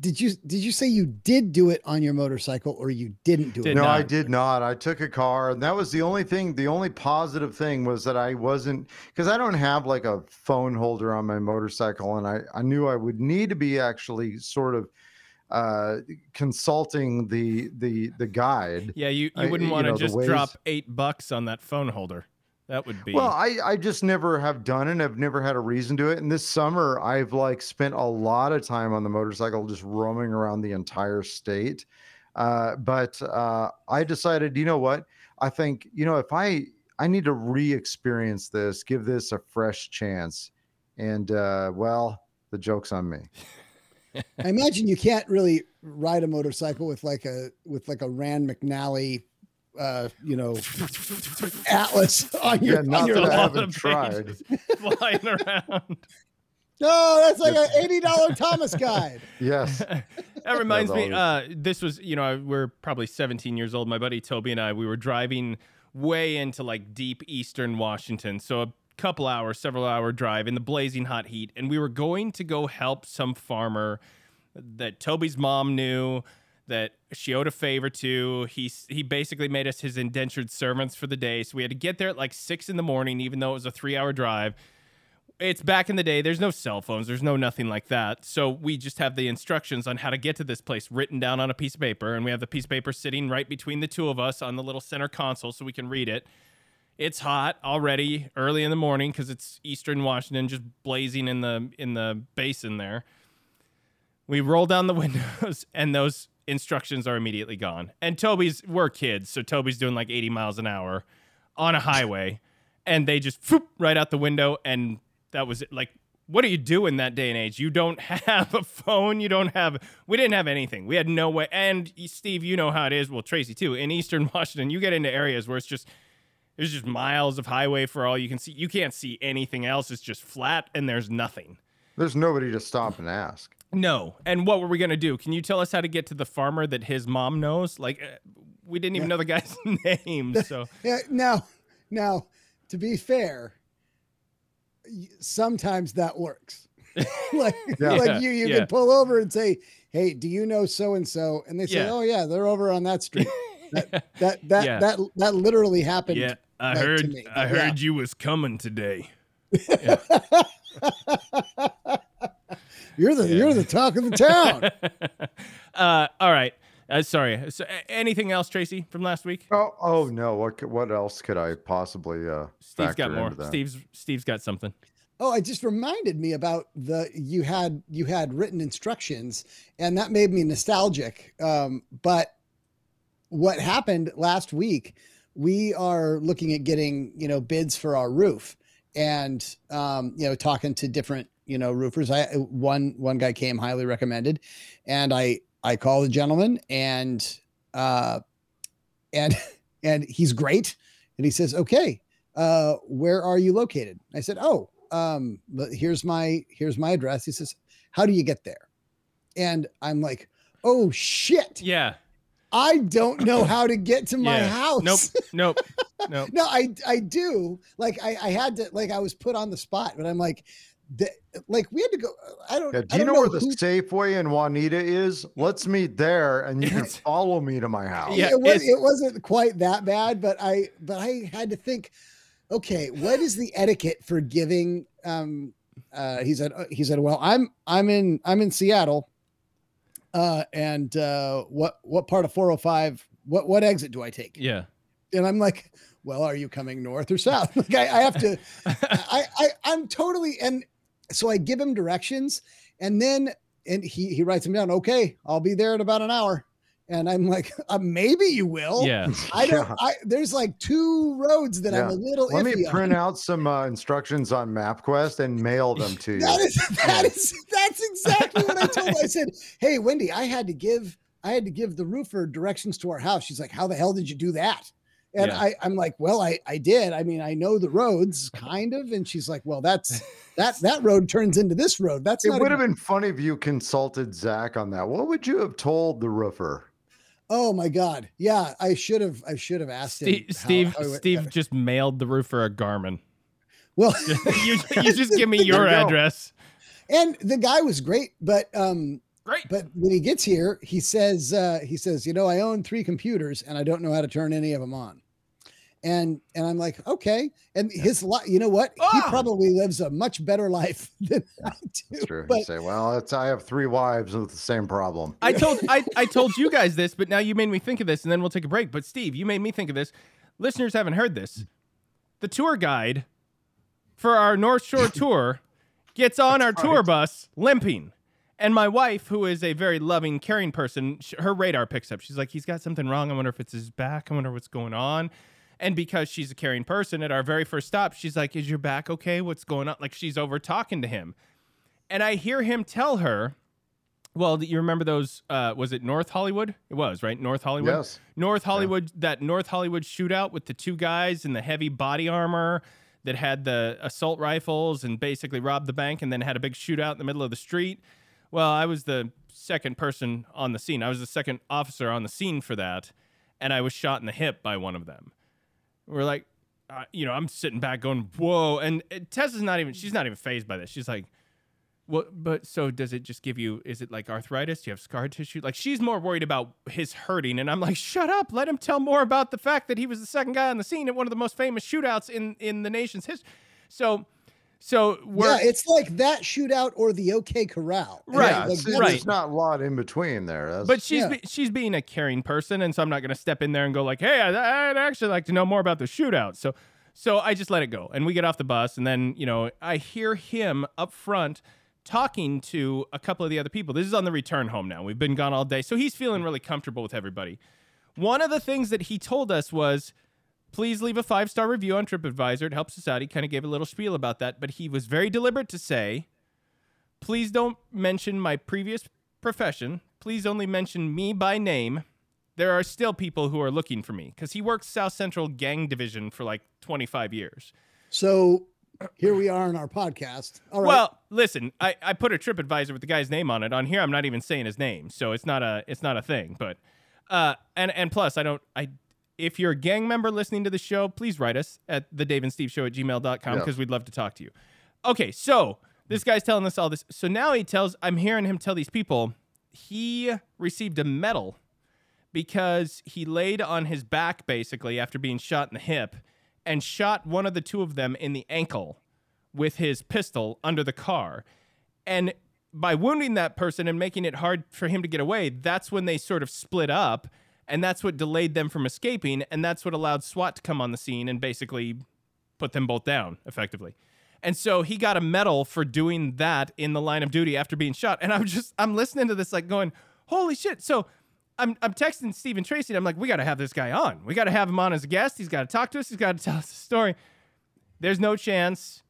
Speaker 4: did you did you say you did do it on your motorcycle or you didn't do
Speaker 2: Did
Speaker 4: it?
Speaker 3: no, I did not. I took a car, and that was the only thing. The only positive thing was that I wasn't because I don't have like a phone holder on my motorcycle, and I I knew I would need to be actually sort of uh consulting the the the guide
Speaker 2: Yeah, you, you wouldn't
Speaker 3: you
Speaker 2: want to
Speaker 3: know, the
Speaker 2: just drop eight bucks on that phone holder. That would be
Speaker 3: Well, I I just never have done it. I've never had a reason to it. And this summer, I've like spent a lot of time on the motorcycle, just roaming around the entire state. Uh, but uh, I decided, you know what? I think you know if I I need to re-experience this, give this a fresh chance. And uh, well, the joke's on me.
Speaker 4: I imagine you can't really ride a motorcycle with like a with like a Rand McNally uh you know atlas on your,
Speaker 3: Yeah,
Speaker 4: on
Speaker 3: not
Speaker 4: your
Speaker 3: that I haven't tried.
Speaker 2: flying around.
Speaker 4: No, that's like an eighty dollar Thomas guide.
Speaker 3: Yes.
Speaker 2: that reminds me. Uh, this was, you know, we're probably 17 years old. My buddy Toby and I, we were driving way into like deep eastern Washington. So a couple hours, several hour drive in the blazing hot heat, and we were going to go help some farmer that Toby's mom knew that she owed a favor to. He he basically made us his indentured servants for the day. So we had to get there at like six in the morning, even though it was a three hour drive it's back in the day. There's no cell phones. There's no nothing like that. So we just have the instructions on how to get to this place written down on a piece of paper, and we have the piece of paper sitting right between the two of us on the little center console, so we can read it. It's hot already, early in the morning, because it's Eastern Washington, just blazing in the in the basin there. We roll down the windows, and those instructions are immediately gone. And Toby's we're kids, so Toby's doing like 80 miles an hour on a highway, and they just whoop, right out the window, and that was it. Like, what do you do in that day and age? You don't have a phone. You don't have. We didn't have anything. We had no way. And Steve, you know how it is. Well, Tracy too. In Eastern Washington, you get into areas where it's just there's just miles of highway for all you can see. You can't see anything else. It's just flat and there's nothing.
Speaker 3: There's nobody to stop and ask.
Speaker 2: No. And what were we gonna do? Can you tell us how to get to the farmer that his mom knows? Like, uh, we didn't even know the guy's name. So
Speaker 4: Yeah, now now to be fair, sometimes that works. like
Speaker 3: Yeah.
Speaker 4: like you you
Speaker 2: Yeah.
Speaker 4: can pull over and say, "Hey, do you know so and so?" And they say,
Speaker 2: Yeah.
Speaker 4: "Oh yeah, they're over on that street." that that that
Speaker 2: Yeah.
Speaker 4: that, that literally happened.
Speaker 2: yeah, I
Speaker 4: like, to
Speaker 2: heard.
Speaker 4: me,
Speaker 2: I
Speaker 4: yeah.
Speaker 2: heard you was coming today.
Speaker 4: You're the
Speaker 2: Yeah.
Speaker 4: you're the talk of the town.
Speaker 2: uh, all right. Uh, sorry. So, a- anything else, Tracy, from last week?
Speaker 3: Oh, oh no! What what else could I possibly uh,
Speaker 2: Steve's
Speaker 3: factor
Speaker 2: got more. Steve's Steve's got something.
Speaker 4: Oh, it just reminded me about the you had you had written instructions, and that made me nostalgic. Um, but what happened last week? We are looking at getting you know bids for our roof, and um, you know talking to different you know roofers. I one one guy came highly recommended, and I I call the gentleman and uh, and and he's great, and he says, okay, uh, where are you located? I said, oh, um, here's my here's my address. He says, how do you get there? And I'm like, oh shit.
Speaker 2: Yeah.
Speaker 4: I don't know how to get to my
Speaker 2: yeah.
Speaker 4: house.
Speaker 2: Nope. Nope. Nope.
Speaker 4: no, I I do. Like I I had to like I was put on the spot, but I'm like, the, like we had to go. I don't.
Speaker 3: Yeah, do
Speaker 4: I
Speaker 3: you
Speaker 4: don't
Speaker 3: know, where the
Speaker 4: who-
Speaker 3: Safeway in Juanita is? Let's meet there, and you can follow me to my house.
Speaker 2: Yeah,
Speaker 4: it, was, it wasn't quite that bad, but I but I had to think, okay, what is the etiquette for giving? Um, uh, he said uh, he said, well, I'm I'm in I'm in Seattle, uh, and uh, what what part of 405? What what exit do I take?
Speaker 2: Yeah.
Speaker 4: And I'm like, well, are you coming north or south? Like I, I have to. I, I I'm totally and so I give him directions and then and he he writes them down. Okay, I'll be there in about an hour. And I'm like, uh, maybe you will.
Speaker 2: yeah.
Speaker 4: I don't.
Speaker 3: Yeah.
Speaker 4: I there's like two roads that I'm a little.
Speaker 3: Let me
Speaker 4: iffy on.
Speaker 3: print out some uh, instructions on MapQuest and mail them to you.
Speaker 4: That is that is that's exactly what I told. I said, "Hey, Wendy, I had to give I had to give the roofer directions to our house." She's like, "How the hell did you do that?" And
Speaker 2: Yeah.
Speaker 4: I I'm like, "Well, I I did. I mean, I know the roads kind of." And she's like, "Well, that's that that road turns into this road. That's
Speaker 3: It
Speaker 4: not
Speaker 3: would have been funny if you consulted Zach on that. What would you have told the roofer?
Speaker 4: Oh my god. Yeah, I should have I should have asked
Speaker 2: Steve,
Speaker 4: him. how-
Speaker 2: Steve,
Speaker 4: how it-
Speaker 2: Steve just mailed the roofer a Garmin.
Speaker 4: Well,
Speaker 2: you, you just give me your
Speaker 3: There you go.
Speaker 2: address.
Speaker 4: and the guy was great, but um
Speaker 2: Great.
Speaker 4: but when he gets here, he says, uh, he says, you know, I own three computers and I don't know how to turn any of them on. And and I'm like, okay. And his life, you know what? He
Speaker 2: Ah!
Speaker 4: probably lives a much better life than I do.
Speaker 3: It's true.
Speaker 4: But
Speaker 3: you say, well, it's I have three wives with the same problem.
Speaker 2: I told I, I told you guys this, but now you made me think of this, and then we'll take a break. But Steve, you made me think of this. Listeners haven't heard this. The tour guide for our North Shore tour gets on our tour bus limping. And my wife, who is a very loving, caring person, sh- her radar picks up. She's like, he's got something wrong. I wonder if it's his back. I wonder what's going on. And because she's a caring person, at our very first stop, she's like, Is your back okay? What's going on? Like she's over talking to him. And I hear him tell her, well, you remember those? Uh, was it North Hollywood? It was right, North Hollywood.
Speaker 3: Yes.
Speaker 2: North Hollywood. That North Hollywood shootout with the two guys in the heavy body armor that had the assault rifles and basically robbed the bank, and then had a big shootout in the middle of the street. Well, I was the second person on the scene. I was the second officer on the scene for that, and I was shot in the hip by one of them. We're like, uh, you know, I'm sitting back going, whoa. And uh, Tessa's not even, she's not even fazed by this. She's like, well, but so does it just give you, is it like arthritis? Do you have scar tissue? Like she's more worried about his hurting. And I'm like, shut up. Let him tell more about the fact that he was the second guy on the scene at one of the most famous shootouts in, in the nation's history. So, so we're,
Speaker 4: yeah, it's like that shootout or the OK Corral. And
Speaker 2: Right,
Speaker 3: Yeah,
Speaker 4: like
Speaker 3: it's,
Speaker 2: right.
Speaker 3: There's not a lot in between there. That's,
Speaker 2: but she's
Speaker 4: Yeah.
Speaker 2: be, she's being a caring person, and so I'm not going to step in there and go like, "Hey, I, I'd actually like to know more about the shootout." So, so I just let it go, and we get off the bus, and then you know I hear him up front talking to a couple of the other people. This is on the return home now. We've been gone all day, so he's feeling really comfortable with everybody. One of the things that he told us was, please leave a five star review on TripAdvisor. It helps us out. He kind of gave a little spiel about that, but he was very deliberate to say, please don't mention my previous profession. Please only mention me by name. There are still people who are looking for me because he worked South Central Gang Division for like 25 years.
Speaker 4: So here we are on our podcast. All right.
Speaker 2: Well, listen, I, I put a TripAdvisor with the guy's name on it. On here, I'm not even saying his name, so it's not a it's not a thing. But uh, and and plus, I don't I if you're a gang member listening to the show, please write us at the Dave and Steve Show at gmail.com
Speaker 3: Yeah.
Speaker 2: because we'd love to talk to you. Okay, so this guy's telling us all this. So now he tells I'm hearing him tell these people he received a medal because he laid on his back basically after being shot in the hip and shot one of the two of them in the ankle with his pistol under the car. And by wounding that person and making it hard for him to get away, that's when they sort of split up. And that's what delayed them from escaping. And that's what allowed SWAT to come on the scene and basically put them both down effectively. And so he got a medal for doing that in the line of duty after being shot. And I'm just, I'm listening to this, like going, holy shit. So I'm, I'm texting Stephen Tracy. And I'm like, we got to have this guy on. We got to have him on as a guest. He's got to talk to us. He's got to tell us the story. There's no chance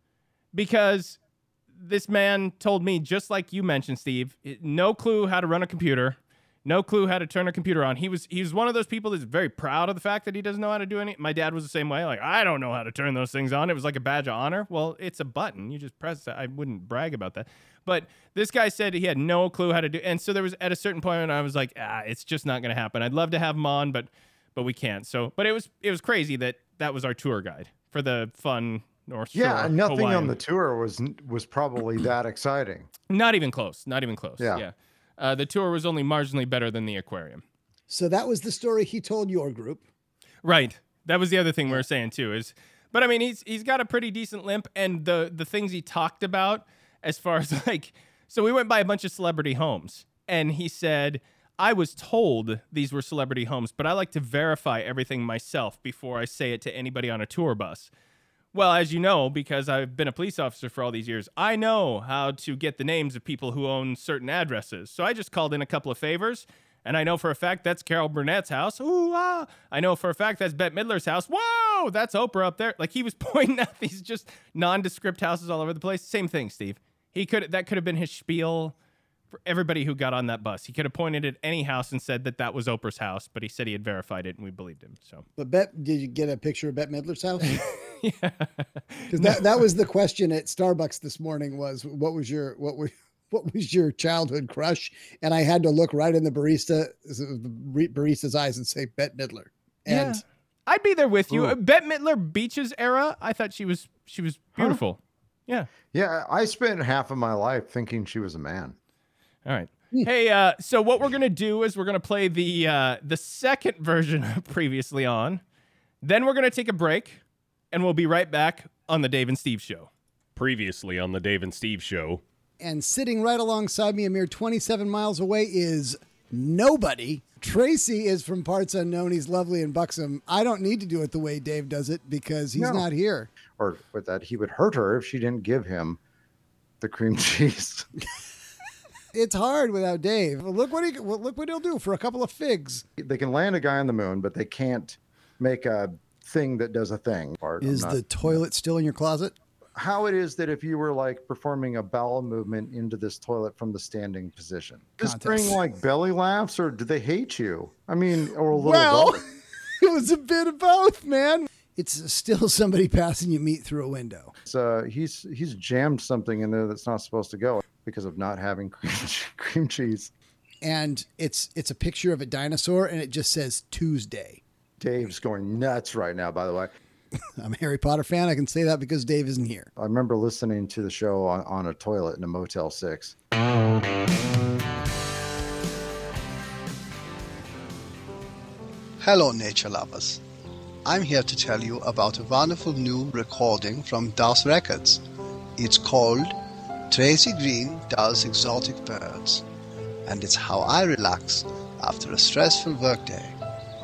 Speaker 2: because this man told me, just like you mentioned, Steve, no clue how to run a computer no clue how to turn a computer on. He was he was one of those people that's very proud of the fact that he doesn't know how to do any. My dad was the same way. Like I don't know how to turn those things on. It was like a badge of honor. Well, it's a button. You just press it. I wouldn't brag about that. But this guy said he had no clue how to do. And so there was at a certain point when I was like, ah, it's just not going to happen. I'd love to have him on, but but we can't. So, but it was it was crazy that that was our tour guide for the fun North Shore.
Speaker 3: Yeah, nothing
Speaker 2: Hawaiian.
Speaker 3: on the tour was was probably that exciting.
Speaker 2: Not even close. Not even close.
Speaker 3: Yeah.
Speaker 2: yeah. Uh, the tour was only marginally better than the aquarium.
Speaker 4: So that was the story he told your group.
Speaker 2: Right. That was the other thing we were saying too. Is but I mean he's he's got a pretty decent limp, and the the things he talked about as far as like so we went by a bunch of celebrity homes, and he said. I was told these were celebrity homes, but I like to verify everything myself before I say it to anybody on a tour bus. Well, as you know, because I've been a police officer for all these years, I know how to get the names of people who own certain addresses. So I just called in a couple of favors, and I know for a fact that's Carol Burnett's house. Ooh, ah. I know for a fact that's Bette Midler's house. Whoa, that's Oprah up there. Like he was pointing out these just nondescript houses all over the place. Same thing, Steve. He could that could have been his spiel for everybody who got on that bus. He could have pointed at any house and said that that was Oprah's house, but he said he had verified it, and we believed him. So,
Speaker 4: but Bet, did you get a picture of Bette Midler's house? yeah, because that, that was the question at Starbucks this morning. Was what was your what was what was your childhood crush? And I had to look right in the barista barista's eyes and say Bette Midler. And
Speaker 2: yeah. I'd be there with you. Ooh. Bette Midler Beaches era. I thought she was she was beautiful. Huh? Yeah.
Speaker 3: Yeah, I spent half of my life thinking she was a man.
Speaker 2: All right. Hey, uh, so what we're gonna do is we're gonna play the uh, the second version of previously on, then we're gonna take a break, and we'll be right back on the Dave and Steve show. Previously on the Dave and Steve show,
Speaker 4: and sitting right alongside me, a mere 27 miles away, is nobody. Tracy is from parts unknown. He's lovely and buxom. I don't need to do it the way Dave does it because he's no. not here.
Speaker 3: Or with that, he would hurt her if she didn't give him the cream cheese.
Speaker 4: It's hard without Dave. Look what he look what he'll do for a couple of figs.
Speaker 3: They can land a guy on the moon, but they can't make a thing that does a thing.
Speaker 4: Is not, the toilet still in your closet?
Speaker 3: How it is that if you were like performing a bowel movement into this toilet from the standing position, just bring like belly laughs, or do they hate you? I mean, or a little.
Speaker 4: Well, it was a bit of both, man it's still somebody passing you meat through a window.
Speaker 3: So uh, he's he's jammed something in there that's not supposed to go because of not having cream, cream cheese.
Speaker 4: And it's it's a picture of a dinosaur, and it just says Tuesday.
Speaker 3: Dave's going nuts right now. By the way,
Speaker 4: I'm a Harry Potter fan. I can say that because Dave isn't here.
Speaker 3: I remember listening to the show on, on a toilet in a Motel Six.
Speaker 5: Hello, nature lovers. I'm here to tell you about a wonderful new recording from DOS Records. It's called Tracy Green Does Exotic Birds, and it's how I relax after a stressful workday.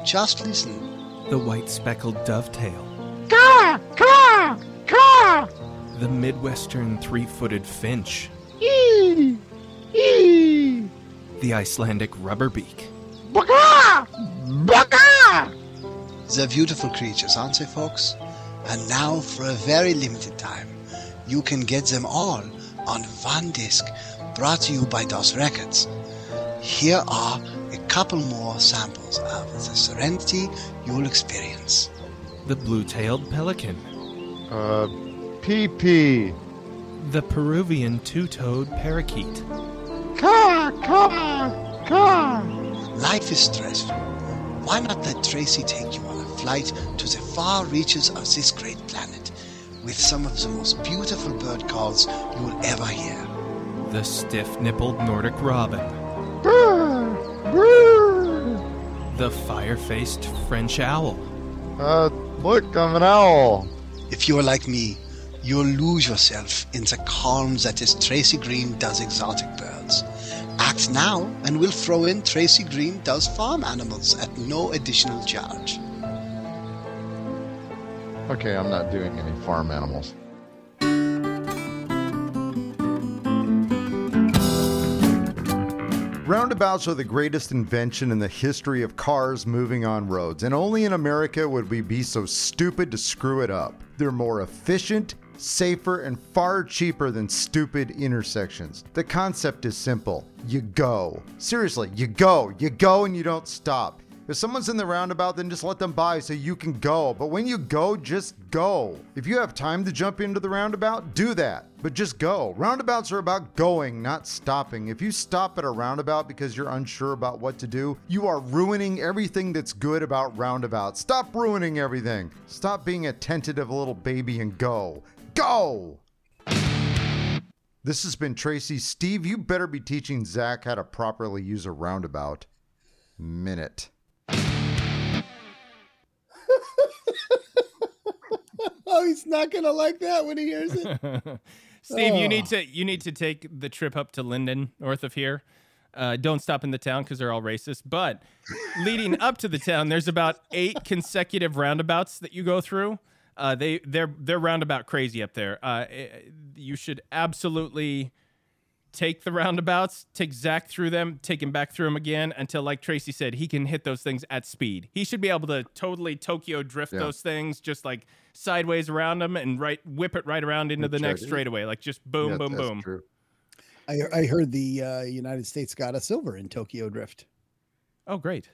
Speaker 5: Just listen.
Speaker 6: The white speckled dovetail.
Speaker 7: Caw! Caw! Caw!
Speaker 6: The Midwestern three footed finch.
Speaker 7: Ee! Ee!
Speaker 6: The Icelandic rubberbeak.
Speaker 7: Baka! Baka!
Speaker 5: They're beautiful creatures, aren't they, folks? And now, for a very limited time, you can get them all on one disc brought to you by DOS Records. Here are a couple more samples of the serenity you'll experience.
Speaker 6: The blue-tailed pelican.
Speaker 3: Uh, PP.
Speaker 6: The Peruvian two-toed parakeet.
Speaker 7: Car, car, car.
Speaker 5: Life is stressful. Why not let Tracy take you on a flight to the far reaches of this great planet? With some of the most beautiful bird calls you will ever hear.
Speaker 6: The stiff nippled Nordic robin.
Speaker 7: Brr, brr.
Speaker 6: The fire faced French owl.
Speaker 3: Uh, look, I'm an owl.
Speaker 5: If you're like me, you'll lose yourself in the calm that is Tracy Green Does Exotic Birds. Act now, and we'll throw in Tracy Green Does Farm Animals at no additional charge.
Speaker 3: Okay, I'm not doing any farm animals. Roundabouts are the greatest invention in the history of cars moving on roads, and only in America would we be so stupid to screw it up. They're more efficient, safer, and far cheaper than stupid intersections. The concept is simple you go. Seriously, you go. You go and you don't stop. If someone's in the roundabout, then just let them by so you can go. But when you go, just go. If you have time to jump into the roundabout, do that. But just go. Roundabouts are about going, not stopping. If you stop at a roundabout because you're unsure about what to do, you are ruining everything that's good about roundabouts. Stop ruining everything. Stop being a tentative little baby and go. Go! This has been Tracy. Steve, you better be teaching Zach how to properly use a roundabout. Minute.
Speaker 4: Oh, he's not gonna like that when he hears it.
Speaker 2: Steve, you
Speaker 4: Oh.
Speaker 2: need to you need to take the trip up to Lynden, north of here. Uh, don't stop in the town because they're all racist. But leading up to the town, there's about eight consecutive roundabouts that you go through. Uh, they they're they're roundabout crazy up there. Uh, eh, you should absolutely take the roundabouts, take Zach through them, take him back through them again until, like Tracy said, he can hit those things at speed. He should be able to totally Tokyo drift
Speaker 3: Yeah.
Speaker 2: those things, just like sideways around them and right whip it right around into the next
Speaker 3: right.
Speaker 2: straightaway, like just boom,
Speaker 3: Yeah,
Speaker 2: boom,
Speaker 3: that's
Speaker 2: boom.
Speaker 3: True.
Speaker 4: I, I heard the uh, United States got a silver in Tokyo Drift.
Speaker 2: Oh, great,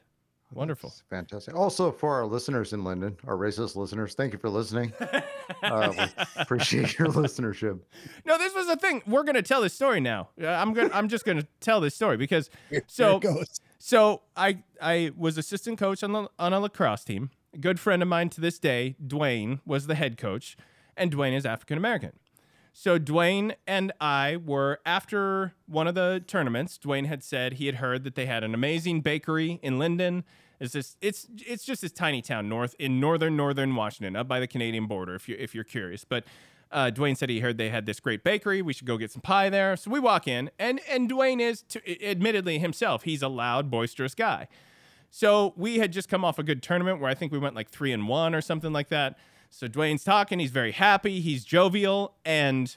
Speaker 2: wonderful.
Speaker 3: That's fantastic. Also, for our listeners in London, our racist listeners, thank you for listening. uh, appreciate your listenership.
Speaker 2: No, this was the thing. We're gonna tell this story now. Uh, I'm gonna I'm just gonna tell this story because so
Speaker 4: it goes.
Speaker 2: So I I was assistant coach on the, on a lacrosse team. A good friend of mine to this day, Dwayne, was the head coach, and Dwayne is African American. So Dwayne and I were after one of the tournaments. Dwayne had said he had heard that they had an amazing bakery in Lynden. It's this it's it's just this tiny town north in northern northern Washington, up by the Canadian border. If you if you're curious, but uh, Dwayne said he heard they had this great bakery. We should go get some pie there. So we walk in, and and Dwayne is, to, admittedly himself, he's a loud, boisterous guy. So we had just come off a good tournament where I think we went like three and one or something like that. So Dwayne's talking, he's very happy, he's jovial, and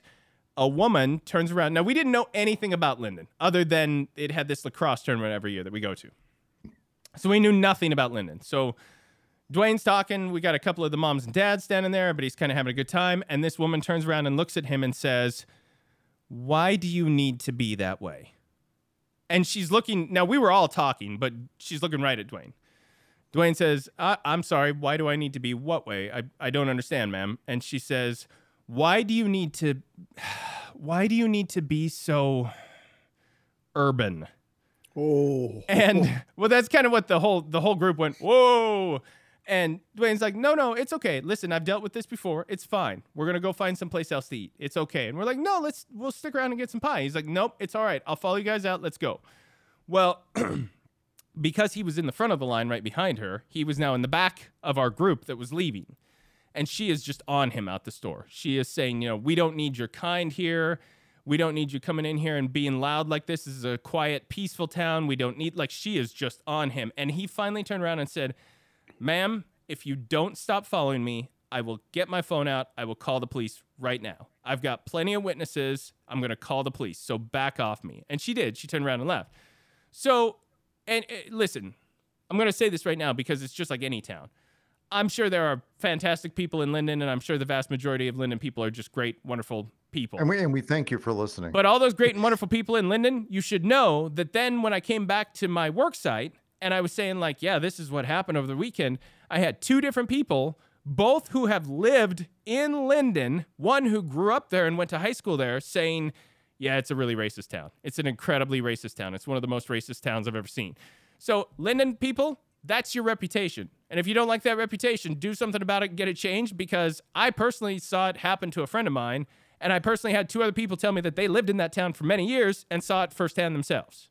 Speaker 2: a woman turns around. Now we didn't know anything about Lynden other than it had this lacrosse tournament every year that we go to. So we knew nothing about Lynden. So Dwayne's talking. We got a couple of the moms and dads standing there, but he's kind of having a good time. And this woman turns around and looks at him and says, Why do you need to be that way? And she's looking. Now, we were all talking, but she's looking right at Dwayne. Dwayne says, I- I'm sorry. Why do I need to be what way? I, I don't understand, ma'am. And she says, Why do you need to. Why do you need to be so urban?
Speaker 4: Oh,
Speaker 2: And well, that's kind of what the whole the whole group went, whoa. And Dwayne's like, no, no, it's okay. Listen, I've dealt with this before. It's fine. We're gonna go find someplace else to eat. It's okay. And we're like, no, let's we'll stick around and get some pie. He's like, nope, it's all right. I'll follow you guys out. Let's go. Well, because he was in the front of the line right behind her, he was now in the back of our group that was leaving. And she is just on him out the store. She is saying, you know, we don't need your kind here. We don't need you coming in here and being loud like this. This is a quiet, peaceful town. We don't need, like, she is just on him. And he finally turned around and said, Ma'am, if you don't stop following me, I will get my phone out. I will call the police right now. I've got plenty of witnesses. I'm going to call the police. So back off me. And she did. She turned around and left. So, and uh, listen, I'm going to say this right now because it's just like any town. I'm sure there are fantastic people in Lynden, and I'm sure the vast majority of Lynden people are just great, wonderful people.
Speaker 3: And we and we thank you for listening.
Speaker 2: But all those great and wonderful people in Lynden, you should know that then when I came back to my work site and I was saying, like, yeah, this is what happened over the weekend, I had two different people, both who have lived in Lynden, one who grew up there and went to high school there, saying, yeah, it's a really racist town. It's an incredibly racist town. It's one of the most racist towns I've ever seen. So, Lynden people, that's your reputation. And if you don't like that reputation, do something about it and get it changed because I personally saw it happen to a friend of mine. And I personally had two other people tell me that they lived in that town for many years and saw it firsthand themselves.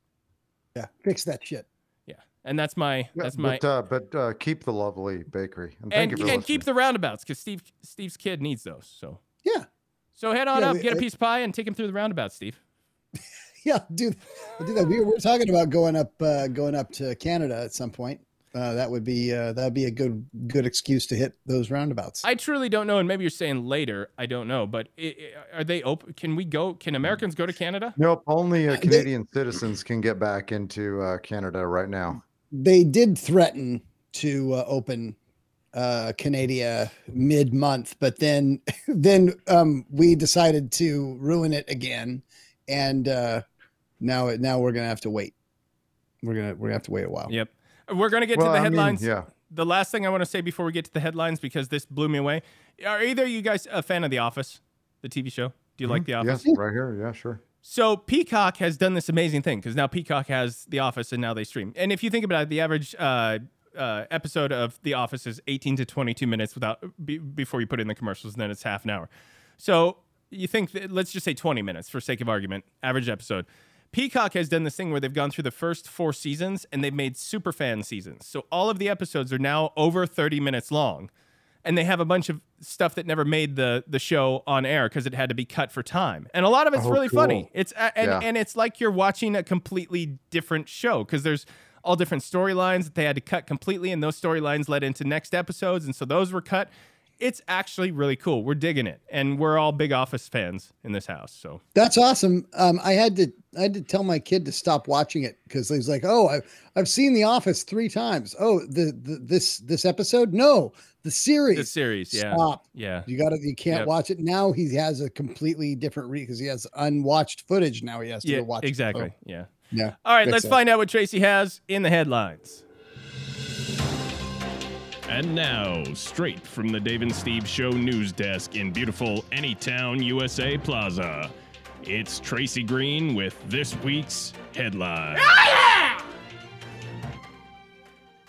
Speaker 4: yeah, fix that shit.
Speaker 2: Yeah. And that's my, that's my,
Speaker 3: but uh, but uh, keep the lovely bakery. And thank
Speaker 2: and,
Speaker 3: you for
Speaker 2: and keep the roundabouts because Steve, Steve's kid needs those. So,
Speaker 4: Yeah,
Speaker 2: so head on
Speaker 4: Yeah,
Speaker 2: up,
Speaker 4: we-
Speaker 2: get a
Speaker 4: I-
Speaker 2: piece of pie and take him through the roundabout, Steve.
Speaker 4: yeah, dude, I'll do that. We were, we were talking about going up, uh, going up to Canada at some point. Uh, that would be uh, that would be a good good excuse to hit those roundabouts.
Speaker 2: I truly don't know, and maybe you're saying later. I don't know, but i i are they open? Can we go? Can Americans go to Canada?
Speaker 3: Nope. Only uh,
Speaker 4: they-
Speaker 3: Canadian citizens can get back into uh, Canada right now.
Speaker 4: they did threaten to uh, open uh, Canada mid month, but then then um, we decided to ruin it again, and uh, now now we're gonna have to wait. We're gonna we're gonna have to wait a while.
Speaker 2: Yep. We're gonna get
Speaker 3: Well,
Speaker 2: to the
Speaker 3: I mean,
Speaker 2: headlines.
Speaker 3: yeah.
Speaker 2: The last thing I want to say before we get to the headlines, because this blew me away. Are either you guys a fan of The Office, the TV show? Do you like The Office?
Speaker 3: Yes, right here. Yeah, sure.
Speaker 2: So Peacock has done this amazing thing because now Peacock has The Office and now they stream. And if you think about it, the average uh, uh, episode of The Office is 18 to 22 minutes without be, before you put in the commercials, and then it's half an hour. So you think that, let's just say 20 minutes for sake of argument, average episode. Peacock has done this thing where they've gone through the first four seasons and they've made super fan seasons. So all of the episodes are now over 30 minutes long and they have a bunch of stuff that never made the the show on air because it had to be cut for time. And a lot of it's
Speaker 3: Oh,
Speaker 2: really funny. It's uh, and
Speaker 3: Yeah.
Speaker 2: and it's like you're watching a completely different show because there's all different storylines that they had to cut completely, and those storylines led into next episodes, and so those were cut. It's actually really cool. We're digging it, and we're all big Office fans in this house. So
Speaker 4: That's awesome. Um, I had to I had to tell my kid to stop watching it because he's like, "Oh, I've I've seen The Office three times. Oh, the, the this this episode? No, the series.
Speaker 2: the series, yeah,
Speaker 4: Stop.
Speaker 2: yeah,
Speaker 4: You got to You can't
Speaker 2: Yep.
Speaker 4: watch it now. He has a completely different read because he has unwatched footage now. He has to
Speaker 2: yeah,
Speaker 4: watch. it.
Speaker 2: exactly, yeah.
Speaker 4: yeah.
Speaker 2: All right, let's
Speaker 4: sense.
Speaker 2: find out what Tracy has in the headlines.
Speaker 8: And now, straight from the Dave and Steve Show news desk in beautiful Anytown, USA Plaza, it's Tracy Green with this week's headline.
Speaker 3: Oh,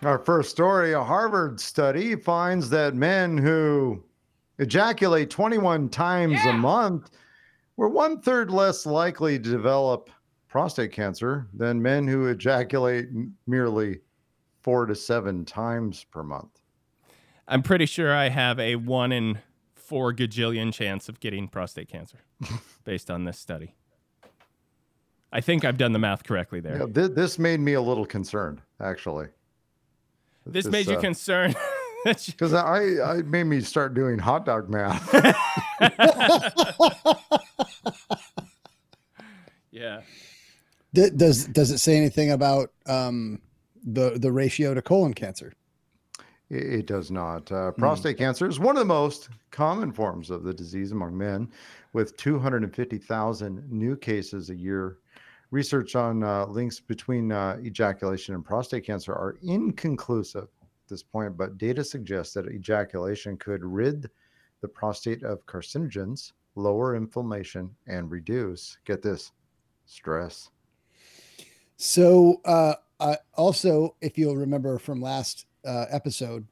Speaker 3: Our first story a Harvard study finds that men who ejaculate 21 times a month were one third less likely to develop prostate cancer than men who ejaculate merely four to seven times per month.
Speaker 2: I'm pretty sure I have a one in four gajillion chance of getting prostate cancer based on this study. I think I've done the math correctly there.
Speaker 3: Yeah, thi- this made me a little concerned, actually.
Speaker 2: this made you concerned.
Speaker 3: Because I, I made me start doing hot dog math.
Speaker 2: yeah.
Speaker 4: D- does does it say anything about um, the the ratio to colon cancer?
Speaker 3: It, it does not. Uh, prostate cancer is one of the most common forms of the disease among men, with 250,000 new cases a year. Research on uh, links between uh, ejaculation and prostate cancer are inconclusive at this point, but data suggests that ejaculation could rid the prostate of carcinogens, lower inflammation, and reduce, get this, stress.
Speaker 4: So, uh, uh, also, if you'll remember from last uh, episode,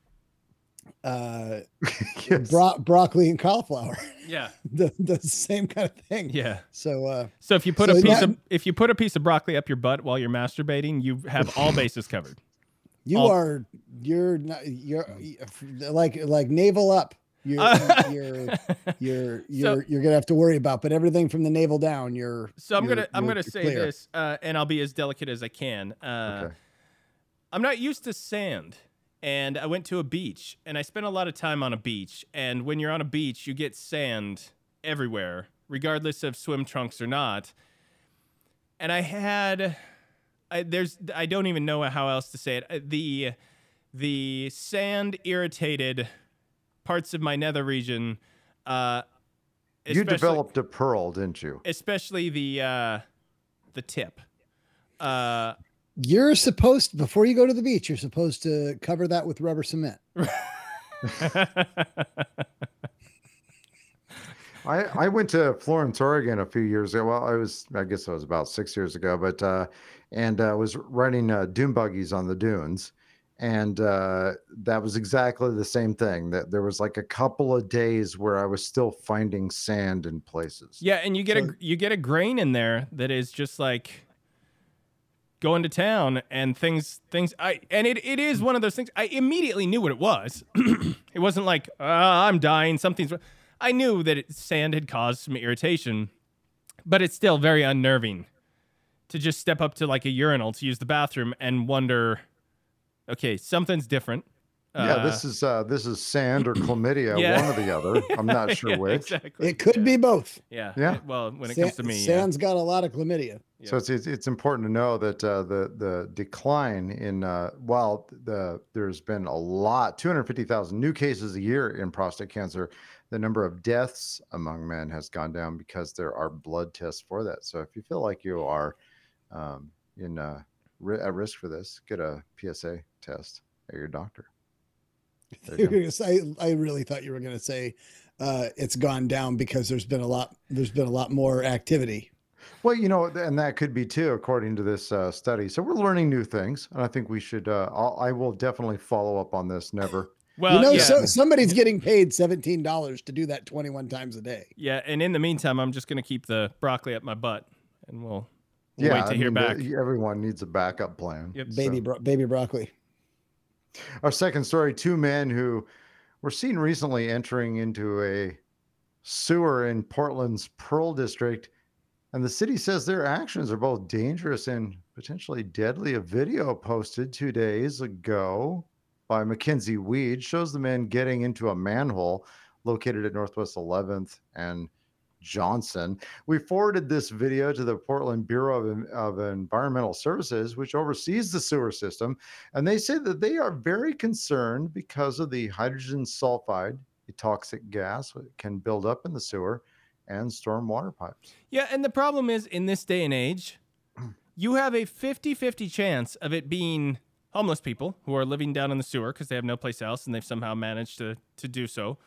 Speaker 4: uh,
Speaker 3: yes.
Speaker 4: bro- broccoli and cauliflower,
Speaker 2: Yeah.
Speaker 4: the, the same kind of thing.
Speaker 2: Yeah.
Speaker 4: So, uh,
Speaker 2: So if you put
Speaker 4: So
Speaker 2: a piece
Speaker 4: that-
Speaker 2: of if you put a piece of broccoli up your butt while you're masturbating, you have all bases covered.
Speaker 4: you
Speaker 2: All-
Speaker 4: are you're not you're like like navel up. You're
Speaker 2: Uh,
Speaker 4: you're you're you're you're gonna have to worry about, but everything from the navel down, you're.
Speaker 2: So I'm
Speaker 4: you're-
Speaker 2: gonna I'm gonna say
Speaker 4: clear.
Speaker 2: this, uh, and I'll be as delicate as I can. Uh,
Speaker 3: Okay.
Speaker 2: I'm not used to sand, and I went to a beach, and I spent a lot of time on a beach. And when you're on a beach, you get sand everywhere, regardless of swim trunks or not. And I had, I, there's I don't even know how else to say it. Uh, The the sand irritated parts of my nether region. Uh,
Speaker 3: You developed a pearl, didn't you?
Speaker 2: especially the uh the tip. Uh
Speaker 4: You're supposed before you go to the beach, you're supposed to cover that with rubber cement.
Speaker 3: I, I went to Florence, Oregon a few years ago. Well, I was, I guess it was about six years ago, but, uh, and uh, was riding uh, dune buggies on the dunes. And uh, that was exactly the same thing. That there was like a couple of days where I was still finding sand in places.
Speaker 2: yeah, and you get
Speaker 4: So-
Speaker 2: a you get a grain in there that is just like going to town and things things I and it, it is one of those things I immediately knew what it was. it wasn't like uh, I'm dying something's. I knew that it, sand had caused some irritation, but it's still very unnerving to just step up to like a urinal to use the bathroom and wonder Okay, something's different.
Speaker 3: Yeah,
Speaker 2: Uh,
Speaker 3: this is uh, this is sand or chlamydia,
Speaker 2: Yeah.
Speaker 3: one or the other. I'm not sure
Speaker 2: yeah,
Speaker 3: which.
Speaker 2: Exactly.
Speaker 4: It could be both.
Speaker 2: Yeah.
Speaker 3: Yeah.
Speaker 2: Well, when it
Speaker 4: Sa-
Speaker 2: comes to me, yeah.
Speaker 4: Sam's got a lot of chlamydia.
Speaker 3: So it's, it's it's important to know that uh, the the decline in uh, while the there's been a lot 250,000 new cases a year in prostate cancer, the number of deaths among men has gone down because there are blood tests for that. So if you feel like you are um, in uh, ri- at risk for this, get a PSA test at your doctor. There
Speaker 4: You
Speaker 3: you
Speaker 4: were
Speaker 3: go.
Speaker 4: gonna say, I really thought you were going to say uh, it's gone down because there's been a lot. There's been a lot more activity.
Speaker 3: Well, you know, and that could be too, according to this uh, study. So we're learning new things, and I think we should. Uh, I'll, I will definitely follow up on this. Never.
Speaker 2: Well,
Speaker 4: you know,
Speaker 2: yeah.
Speaker 4: so, somebody's getting paid seventeen dollars to do that twenty-one times a day.
Speaker 2: yeah. And in the meantime, I'm just gonna keep the broccoli up my butt, and we'll, we'll
Speaker 3: yeah,
Speaker 2: wait to
Speaker 3: I
Speaker 2: hear
Speaker 3: mean, the-
Speaker 2: back.
Speaker 3: everyone needs a backup plan.
Speaker 2: Yep.
Speaker 4: Baby,
Speaker 3: So-
Speaker 4: bro- baby broccoli.
Speaker 3: Our second story: two men who were seen recently entering into a sewer in Portland's Pearl District, and the city says their actions are both dangerous and potentially deadly. A video posted two days ago by Mackenzie Weed shows the men getting into a manhole located at Northwest 11th and Johnson. We forwarded this video to the Portland Bureau of, of Environmental Services, which oversees the sewer system, and they say that they are very concerned because of the hydrogen sulfide, a toxic gas that can build up in the sewer and storm water pipes.
Speaker 2: Yeah, and the problem is in this day and age, you have a 50-50 chance of it being homeless people who are living down in the sewer because they have no place else and they've somehow managed to to do so,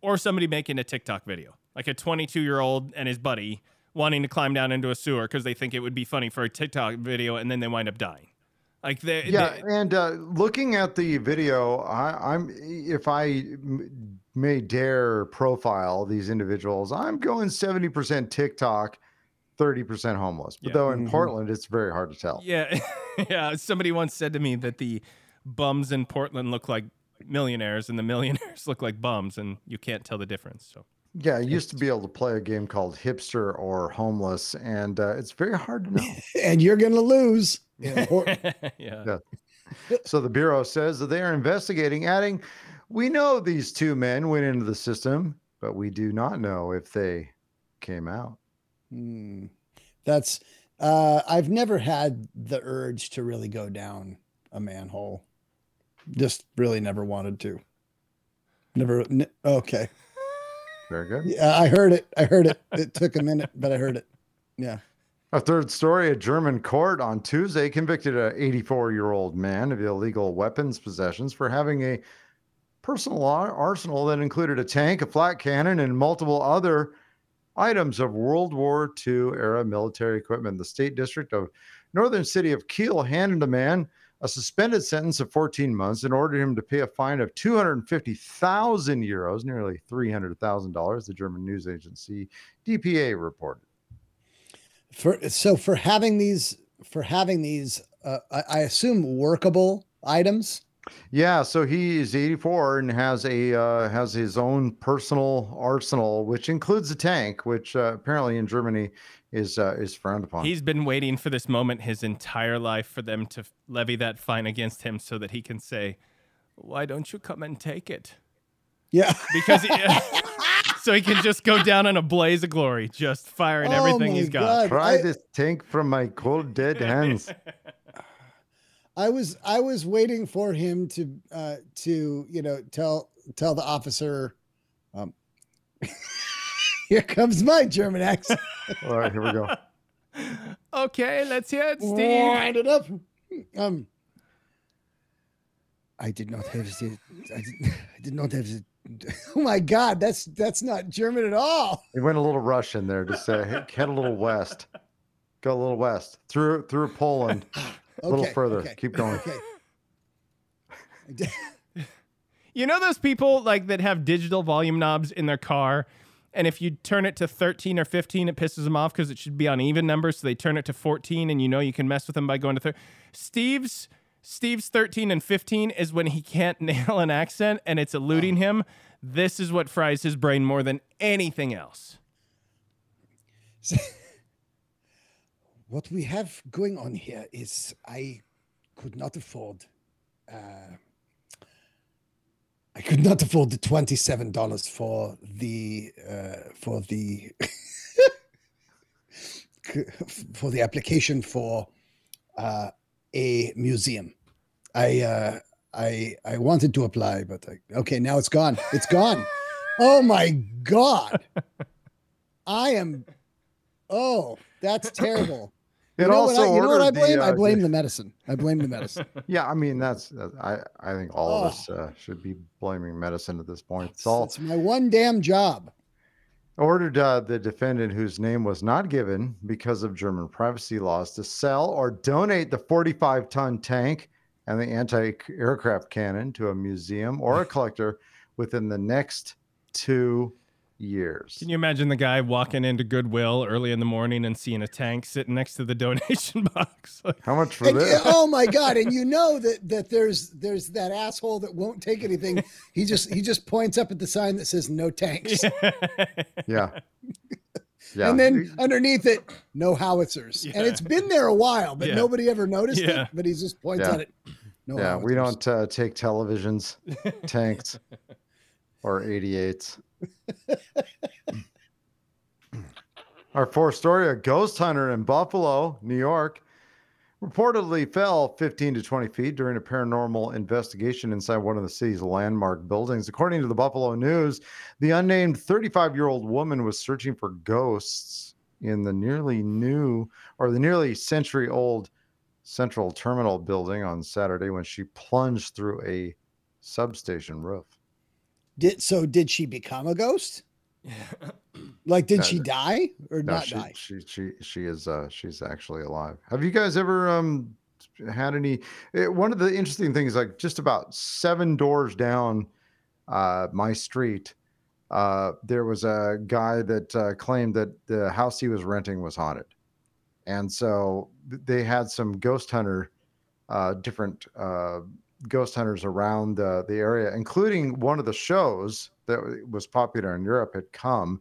Speaker 2: or somebody making a TikTok video, like a 22-year-old and his buddy wanting to climb down into a sewer because they think it would be funny for a TikTok video and then they wind up dying. Like they,
Speaker 3: Yeah,
Speaker 2: they-
Speaker 3: and uh, looking at the video, I, I'm if I may dare profile these individuals, I'm going 70% TikTok, 30% homeless. But
Speaker 2: Yeah.
Speaker 3: though in
Speaker 4: Mhm.
Speaker 3: Portland, it's very hard to tell.
Speaker 2: Yeah, yeah. Somebody once said to me that the bums in Portland look like millionaires and the millionaires look like bums, and you can't tell the difference. So
Speaker 3: Yeah, I used to be able to play a game called Hipster or Homeless, and uh, it's very hard to know.
Speaker 4: And you're going to lose.
Speaker 2: yeah.
Speaker 3: Yeah. so the Bureau says that they are investigating, adding, We know these two men went into the system, but we do not know if they came out.
Speaker 4: Hmm. That's. Uh, I've never had the urge to really go down a manhole. Just really never wanted to. Never. N- okay.
Speaker 3: Very good.
Speaker 4: Yeah, I heard it. I heard it. It took a minute, but I heard it. Yeah.
Speaker 3: A third story a German court on Tuesday convicted a 84 year old man of illegal weapons possessions for having a personal arsenal that included a tank, a flak cannon, and multiple other items of World War II era military equipment. The state district of northern city of Kiel handed a man a suspended sentence of 14 months and ordered him to pay a fine of 250,000 euros, nearly $300,000, the German news agency DPA reported.
Speaker 4: For so for having these for having these, uh, I, I assume workable items.
Speaker 3: Yeah, so he is 84 and has a uh, has his own personal arsenal, which includes a tank, which uh, apparently in Germany is uh, is frowned upon.
Speaker 2: He's been waiting for this moment his entire life for them to levy that fine against him so that he can say, "Why don't you come and take it?"
Speaker 4: Yeah.
Speaker 2: Because he, so he can just go down in a blaze of glory, just firing
Speaker 4: Oh
Speaker 2: everything he's got.
Speaker 4: God.
Speaker 3: Try
Speaker 4: I-
Speaker 3: this tank from my cold dead hands.
Speaker 4: I was I was waiting for him to uh to you know tell tell the officer um here comes my German accent.
Speaker 3: All right, here we go.
Speaker 2: okay, let's hear it, Steve.
Speaker 4: Wind it up. Um I did not have the I did, I did not have the Oh my god, that's that's not German at all.
Speaker 3: He went a little Russian there to say head a little west, go a little west through through Poland, a little further.
Speaker 4: okay,
Speaker 3: Keep going.
Speaker 4: Okay.
Speaker 2: You know those people like that have digital volume knobs in their car, and if you turn it to 13 or 15, it pisses them off because it should be on even numbers. So they turn it to 14, and you know you can mess with them by going to 13. Steve's Steve's 13 and 15 is when he can't nail an accent and it's eluding him. This is what fries his brain more than anything else.
Speaker 4: what we have going on here is I could not afford uh, I could not afford the twenty-seven dollars for the uh, for the for the application for uh, a museum. I uh, I I wanted to apply, but I, okay, now it's gone. It's gone. oh my god! I am. Oh, that's terrible.
Speaker 3: It
Speaker 4: you know what
Speaker 3: also
Speaker 4: I, you know what I
Speaker 3: the,
Speaker 4: blame? I
Speaker 3: uh,
Speaker 4: blame
Speaker 3: the-
Speaker 4: the medicine. I blame the medicine.
Speaker 3: Yeah, I mean that's uh, I I think all of
Speaker 4: Oh.
Speaker 3: us uh, should be blaming medicine at this point. It's all
Speaker 4: It's my one damn job.
Speaker 3: ordered uh, the defendant whose name was not given because of German privacy laws to sell or donate the 45 ton tank and the anti aircraft cannon to a museum or a collector within the next two years.
Speaker 2: Can you imagine the guy walking into Goodwill early in the morning and seeing a tank sitting next to the donation box? Like,
Speaker 3: How much for
Speaker 4: And,
Speaker 3: this?
Speaker 4: oh my god! And you know that that there's there's that asshole that won't take anything. He just he just points up at the sign that says no tanks,
Speaker 3: Yeah. Yeah.
Speaker 4: and then underneath it, no howitzers.
Speaker 2: Yeah.
Speaker 4: And it's been there a while, but
Speaker 2: Yeah.
Speaker 4: nobody ever noticed
Speaker 2: Yeah.
Speaker 4: it. But he just points
Speaker 3: Yeah.
Speaker 4: at it. No
Speaker 3: yeah, we don't uh, take televisions, tanks, or 88s. Our fourth story a ghost hunter in Buffalo, New York, reportedly fell 15 to 20 feet during a paranormal investigation inside one of the city's landmark buildings. According to the Buffalo News, the unnamed 35 year old woman was searching for ghosts in the nearly new or the nearly century old Central Terminal building on Saturday when she plunged through a substation roof.
Speaker 4: Did so? Did she become a ghost? Like, did
Speaker 3: No,
Speaker 4: she die or
Speaker 3: No,
Speaker 4: not
Speaker 3: she,
Speaker 4: die?
Speaker 3: she she she is uh she's actually alive. Have you guys ever um had any eh, one of the interesting things like just about seven doors down uh my street uh there was a guy that uh, claimed that the house he was renting was haunted. And so they had some ghost hunter uh different uh ghost hunters around the, the area including one of the shows that was popular in Europe had come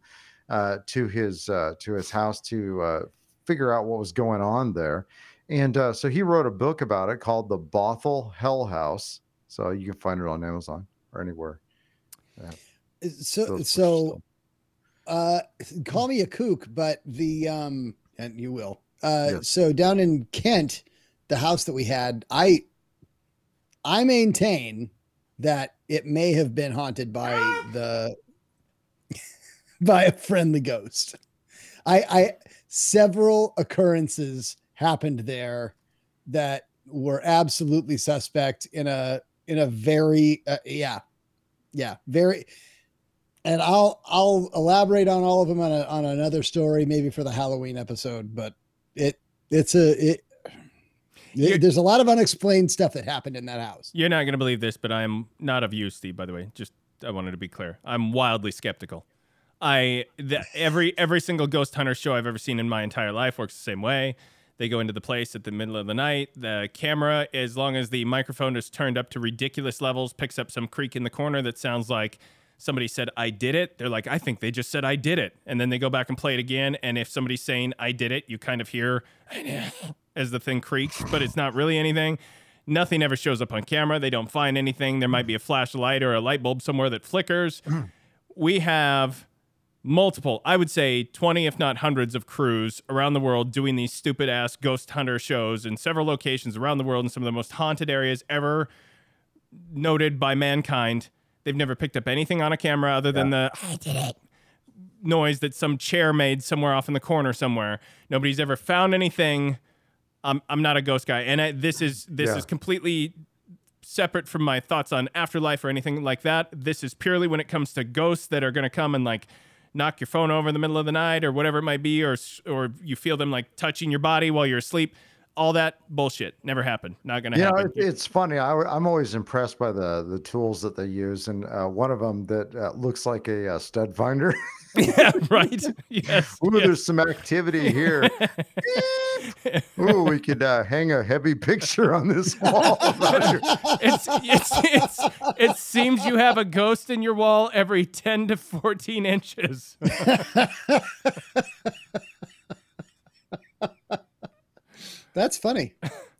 Speaker 3: uh, to his uh, to his house to uh, figure out what was going on there, and uh, so he wrote a book about it called "The Bothell Hell House." So you can find it on Amazon or anywhere.
Speaker 4: So so uh call me a kook but the um and you will uh
Speaker 3: Yes.
Speaker 4: so down in kent the house that we had i i maintain that it may have been haunted by the by a friendly ghost i i several occurrences happened there that were absolutely suspect in a in a very uh, yeah yeah very and I'll I'll elaborate on all of them on a, on another story, maybe for the Halloween episode. But it it's a it. There's a lot of unexplained stuff that happened in that house.
Speaker 2: You're not going to believe this, but I am not of you, Steve, by the way. Just I wanted to be clear. I'm wildly skeptical. I the, every every single ghost hunter show I've ever seen in my entire life works the same way. They go into the place at the middle of the night. The camera, as long as the microphone is turned up to ridiculous levels, picks up some creak in the corner that sounds like somebody said I did it. They're like, I think they just said I did it. And then they go back and play it again. And if somebody's saying I did it, you kind of hear as the thing creaks, but it's not really anything. Nothing ever shows up on camera. They don't find anything. There might be a flashlight or a light bulb somewhere that flickers. we have multiple, I would say 20, if not hundreds, of crews around the world doing these stupid ass ghost hunter shows in several locations around the world in some of the most haunted areas ever noted by mankind. They've never picked up anything on a camera other than the I did it noise that some chair made somewhere off in the corner somewhere. Nobody's ever found anything. I'm I'm not a ghost guy, and I, this is this
Speaker 3: Yeah.
Speaker 2: is completely separate from my thoughts on afterlife or anything like that. This is purely when it comes to ghosts that are going to come and like knock your phone over in the middle of the night or whatever it might be, or or you feel them like touching your body while you're asleep. All that bullshit never happened. Not going to
Speaker 3: know,
Speaker 2: happen.
Speaker 3: it, it's funny. I, am always impressed by the the tools that they use, and uh, one of them that uh, looks like a, uh stud finder.
Speaker 2: yeah, right. Yes.
Speaker 3: Ooh,
Speaker 2: yes.
Speaker 3: there's some activity here. Ooh, we could uh, hang a heavy picture on this wall.
Speaker 2: it's, it's, it's, it seems you have a ghost in your wall every 10 to 14 inches.
Speaker 4: That's funny.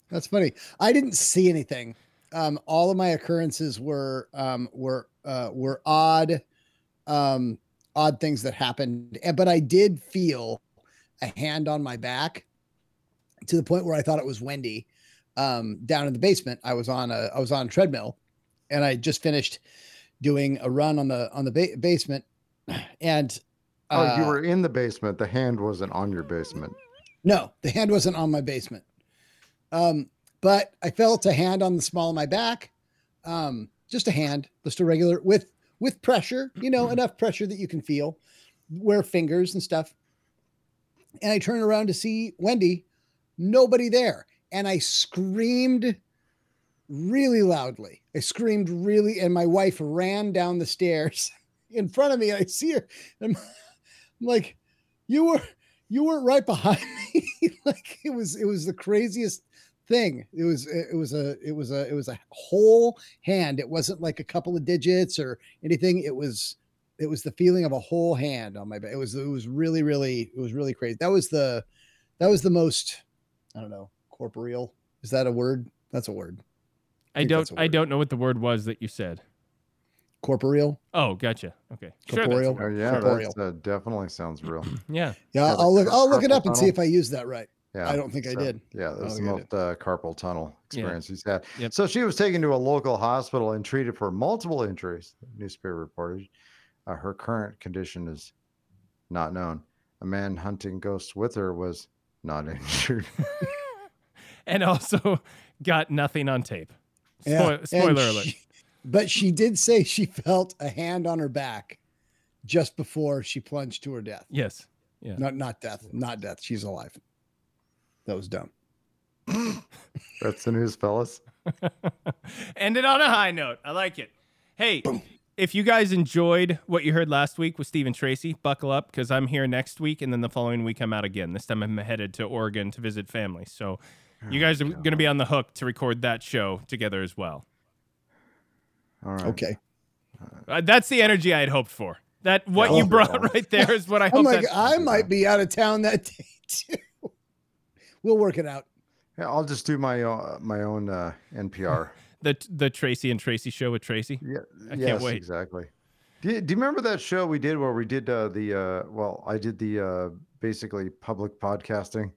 Speaker 4: That's funny. I didn't see anything. um, all of my occurrences were um, were uh, were odd, um, odd things that happened. But I did feel a hand on my back to the point where I thought it was Wendy um, down in the basement. I was on a I was on a treadmill, and I just finished doing a run on the on the ba- basement, and
Speaker 3: Oh, you
Speaker 4: uh,
Speaker 3: were in the basement. The hand wasn't on your basement.
Speaker 4: no, the hand wasn't on my basement. Um, but I felt a hand on the small of my back. Um, just a hand, just a regular with with pressure, you know, enough pressure that you can feel, where fingers and stuff. And I turned around to see Wendy, nobody there. And I screamed really loudly. I screamed really, and my wife ran down the stairs in front of me. I see her. I'm like, you were you weren't right behind me. like it was it was the craziest thing. It was it was a it was a it was a whole hand. It wasn't like a couple of digits or anything. It was it was the feeling of a whole hand on my back. It was it was really really it was really crazy. That was the that was the most I don't know corporeal. Is that a word? That's a word.
Speaker 2: I
Speaker 4: think
Speaker 2: don't.
Speaker 4: that's a
Speaker 2: I
Speaker 4: word.
Speaker 2: don't know what the word was that you said.
Speaker 4: Corporeal.
Speaker 2: Oh, gotcha. Okay. Sure, that's-
Speaker 4: Corporeal.
Speaker 3: Oh yeah,
Speaker 4: Corporeal.
Speaker 3: that uh, definitely sounds real.
Speaker 2: yeah.
Speaker 4: Yeah,
Speaker 3: Yeah,
Speaker 4: I'll look. I'll look it up and see if I use that right.
Speaker 3: Yeah,
Speaker 4: I don't think I did.
Speaker 3: Yeah,
Speaker 4: that
Speaker 3: was the most uh, carpal tunnel
Speaker 2: Yeah.
Speaker 3: experience he's had.
Speaker 2: Yep.
Speaker 3: So she was taken to a local hospital and treated for multiple injuries. Newspaper reported uh, her current condition is not known. A man hunting ghosts with her was not injured.
Speaker 2: And also got nothing on tape.
Speaker 4: Yeah,
Speaker 2: Spoil-
Speaker 4: and
Speaker 2: spoiler alert.
Speaker 4: she- but she did say she felt a hand on her back just before she plunged to her death.
Speaker 2: Yes. Yeah.
Speaker 4: Not not death, not death. She's alive. That was dumb.
Speaker 3: That's the news, fellas.
Speaker 2: Ended on a high note. I like it. Hey, if you guys enjoyed what you heard last week with Steve and Tracy, buckle up because I'm here next week, and then the following week I'm out again. This time I'm headed to Oregon to visit family. So you guys are going to be on the hook to record that show together as well.
Speaker 3: All right.
Speaker 4: Okay.
Speaker 2: Uh, that's the energy I had hoped for. That what
Speaker 3: Yeah.
Speaker 2: you
Speaker 3: Oh.
Speaker 2: brought right there is what I
Speaker 4: I'm
Speaker 2: hope.
Speaker 4: like, I might be out of town that day too. We'll work it out.
Speaker 3: Yeah, I'll just do my uh, my own uh, NPR.
Speaker 2: the the Tracy and Tracy show with Tracy.
Speaker 3: Yeah,
Speaker 2: I can't wait.
Speaker 3: Exactly. Do you, do you remember that show we did where we did uh, the uh, well, I did the uh, basically public podcasting,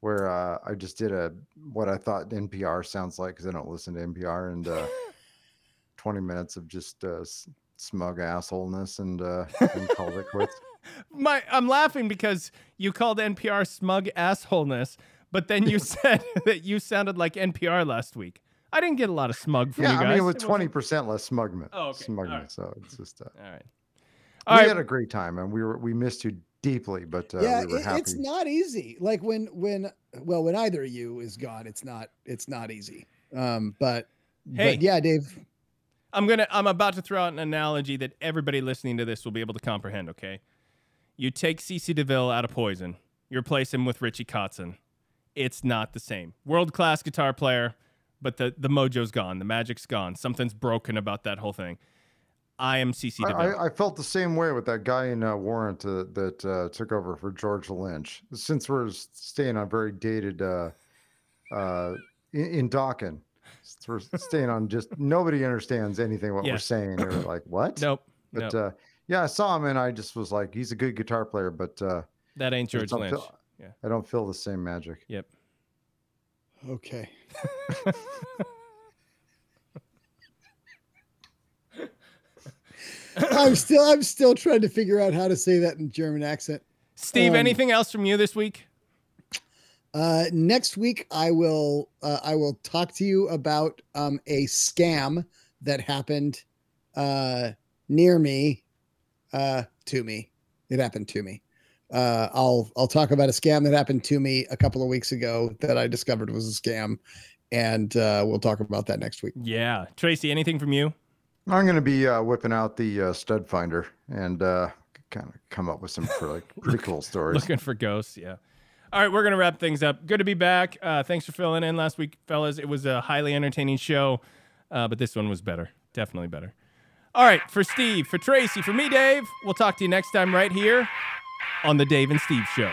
Speaker 3: where uh, I just did a what I thought NPR sounds like because I don't listen to NPR, and uh, twenty minutes of just uh, smug assholeness, and uh, and called it quits.
Speaker 2: My, I'm laughing because you called NPR smug assholeness, but then you said that you sounded like NPR last week. I didn't get a lot of smug from
Speaker 3: Yeah,
Speaker 2: you guys.
Speaker 3: I mean, with
Speaker 2: It wasn't-
Speaker 3: twenty percent less smugment.
Speaker 2: Oh, okay.
Speaker 3: Smugment.
Speaker 2: Alright.
Speaker 3: So it's just uh,
Speaker 2: All right.
Speaker 3: we
Speaker 2: All right.
Speaker 3: had a great time, and we were we missed you deeply, but uh,
Speaker 4: yeah,
Speaker 3: we were
Speaker 4: it-
Speaker 3: happy.
Speaker 4: it's not easy. Like when when well, when either of you is gone, it's not it's not easy. Um, but
Speaker 2: Hey.
Speaker 4: but yeah, Dave.
Speaker 2: I'm gonna. I'm about to throw out an analogy that everybody listening to this will be able to comprehend. Okay, you take CC DeVille out of Poison, you replace him with Richie Kotzen. It's not the same. World class guitar player, but the the mojo's gone, the magic's gone. Something's broken about that whole thing. I am CC DeVille.
Speaker 3: I, I felt the same way with that guy in uh, Warrant uh, that uh, took over for George Lynch. Since we're staying on very dated uh, uh, in, in Dokken, we're staying on just nobody understands anything what
Speaker 2: Yeah.
Speaker 3: we're saying. They're like, "What?"
Speaker 2: nope.
Speaker 3: But
Speaker 2: nope.
Speaker 3: Yeah, I saw him and I just was like, "He's a good guitar player," but uh,
Speaker 2: that ain't
Speaker 3: just
Speaker 2: George Lynch.
Speaker 3: feel-
Speaker 2: Yeah.
Speaker 3: I don't feel the same magic.
Speaker 2: Yep.
Speaker 4: Okay. I'm still I'm still trying to figure out how to say that in German accent.
Speaker 2: Steve,
Speaker 4: Um,
Speaker 2: anything else from you this week?
Speaker 4: Uh, next week, I will uh, I will talk to you about um, a scam that happened uh, near me, uh, to me. It happened to me. Uh, I'll I'll talk about a scam that happened to me a couple of weeks ago that I discovered was a scam, and uh, we'll talk about that next week.
Speaker 2: Yeah, Tracy, anything from you?
Speaker 3: I'm going to be uh, whipping out the uh, stud finder and uh, kind of come up with some for, like pretty cool stories.
Speaker 2: Looking for ghosts, yeah. All right, we're gonna wrap things up. Good to be back. Uh, thanks for filling in last week, fellas. It was a highly entertaining show, uh, but this one was better, definitely better. All right, for Steve, for Tracy, for me, Dave. We'll talk to you next time right here on the Dave and Steve Show.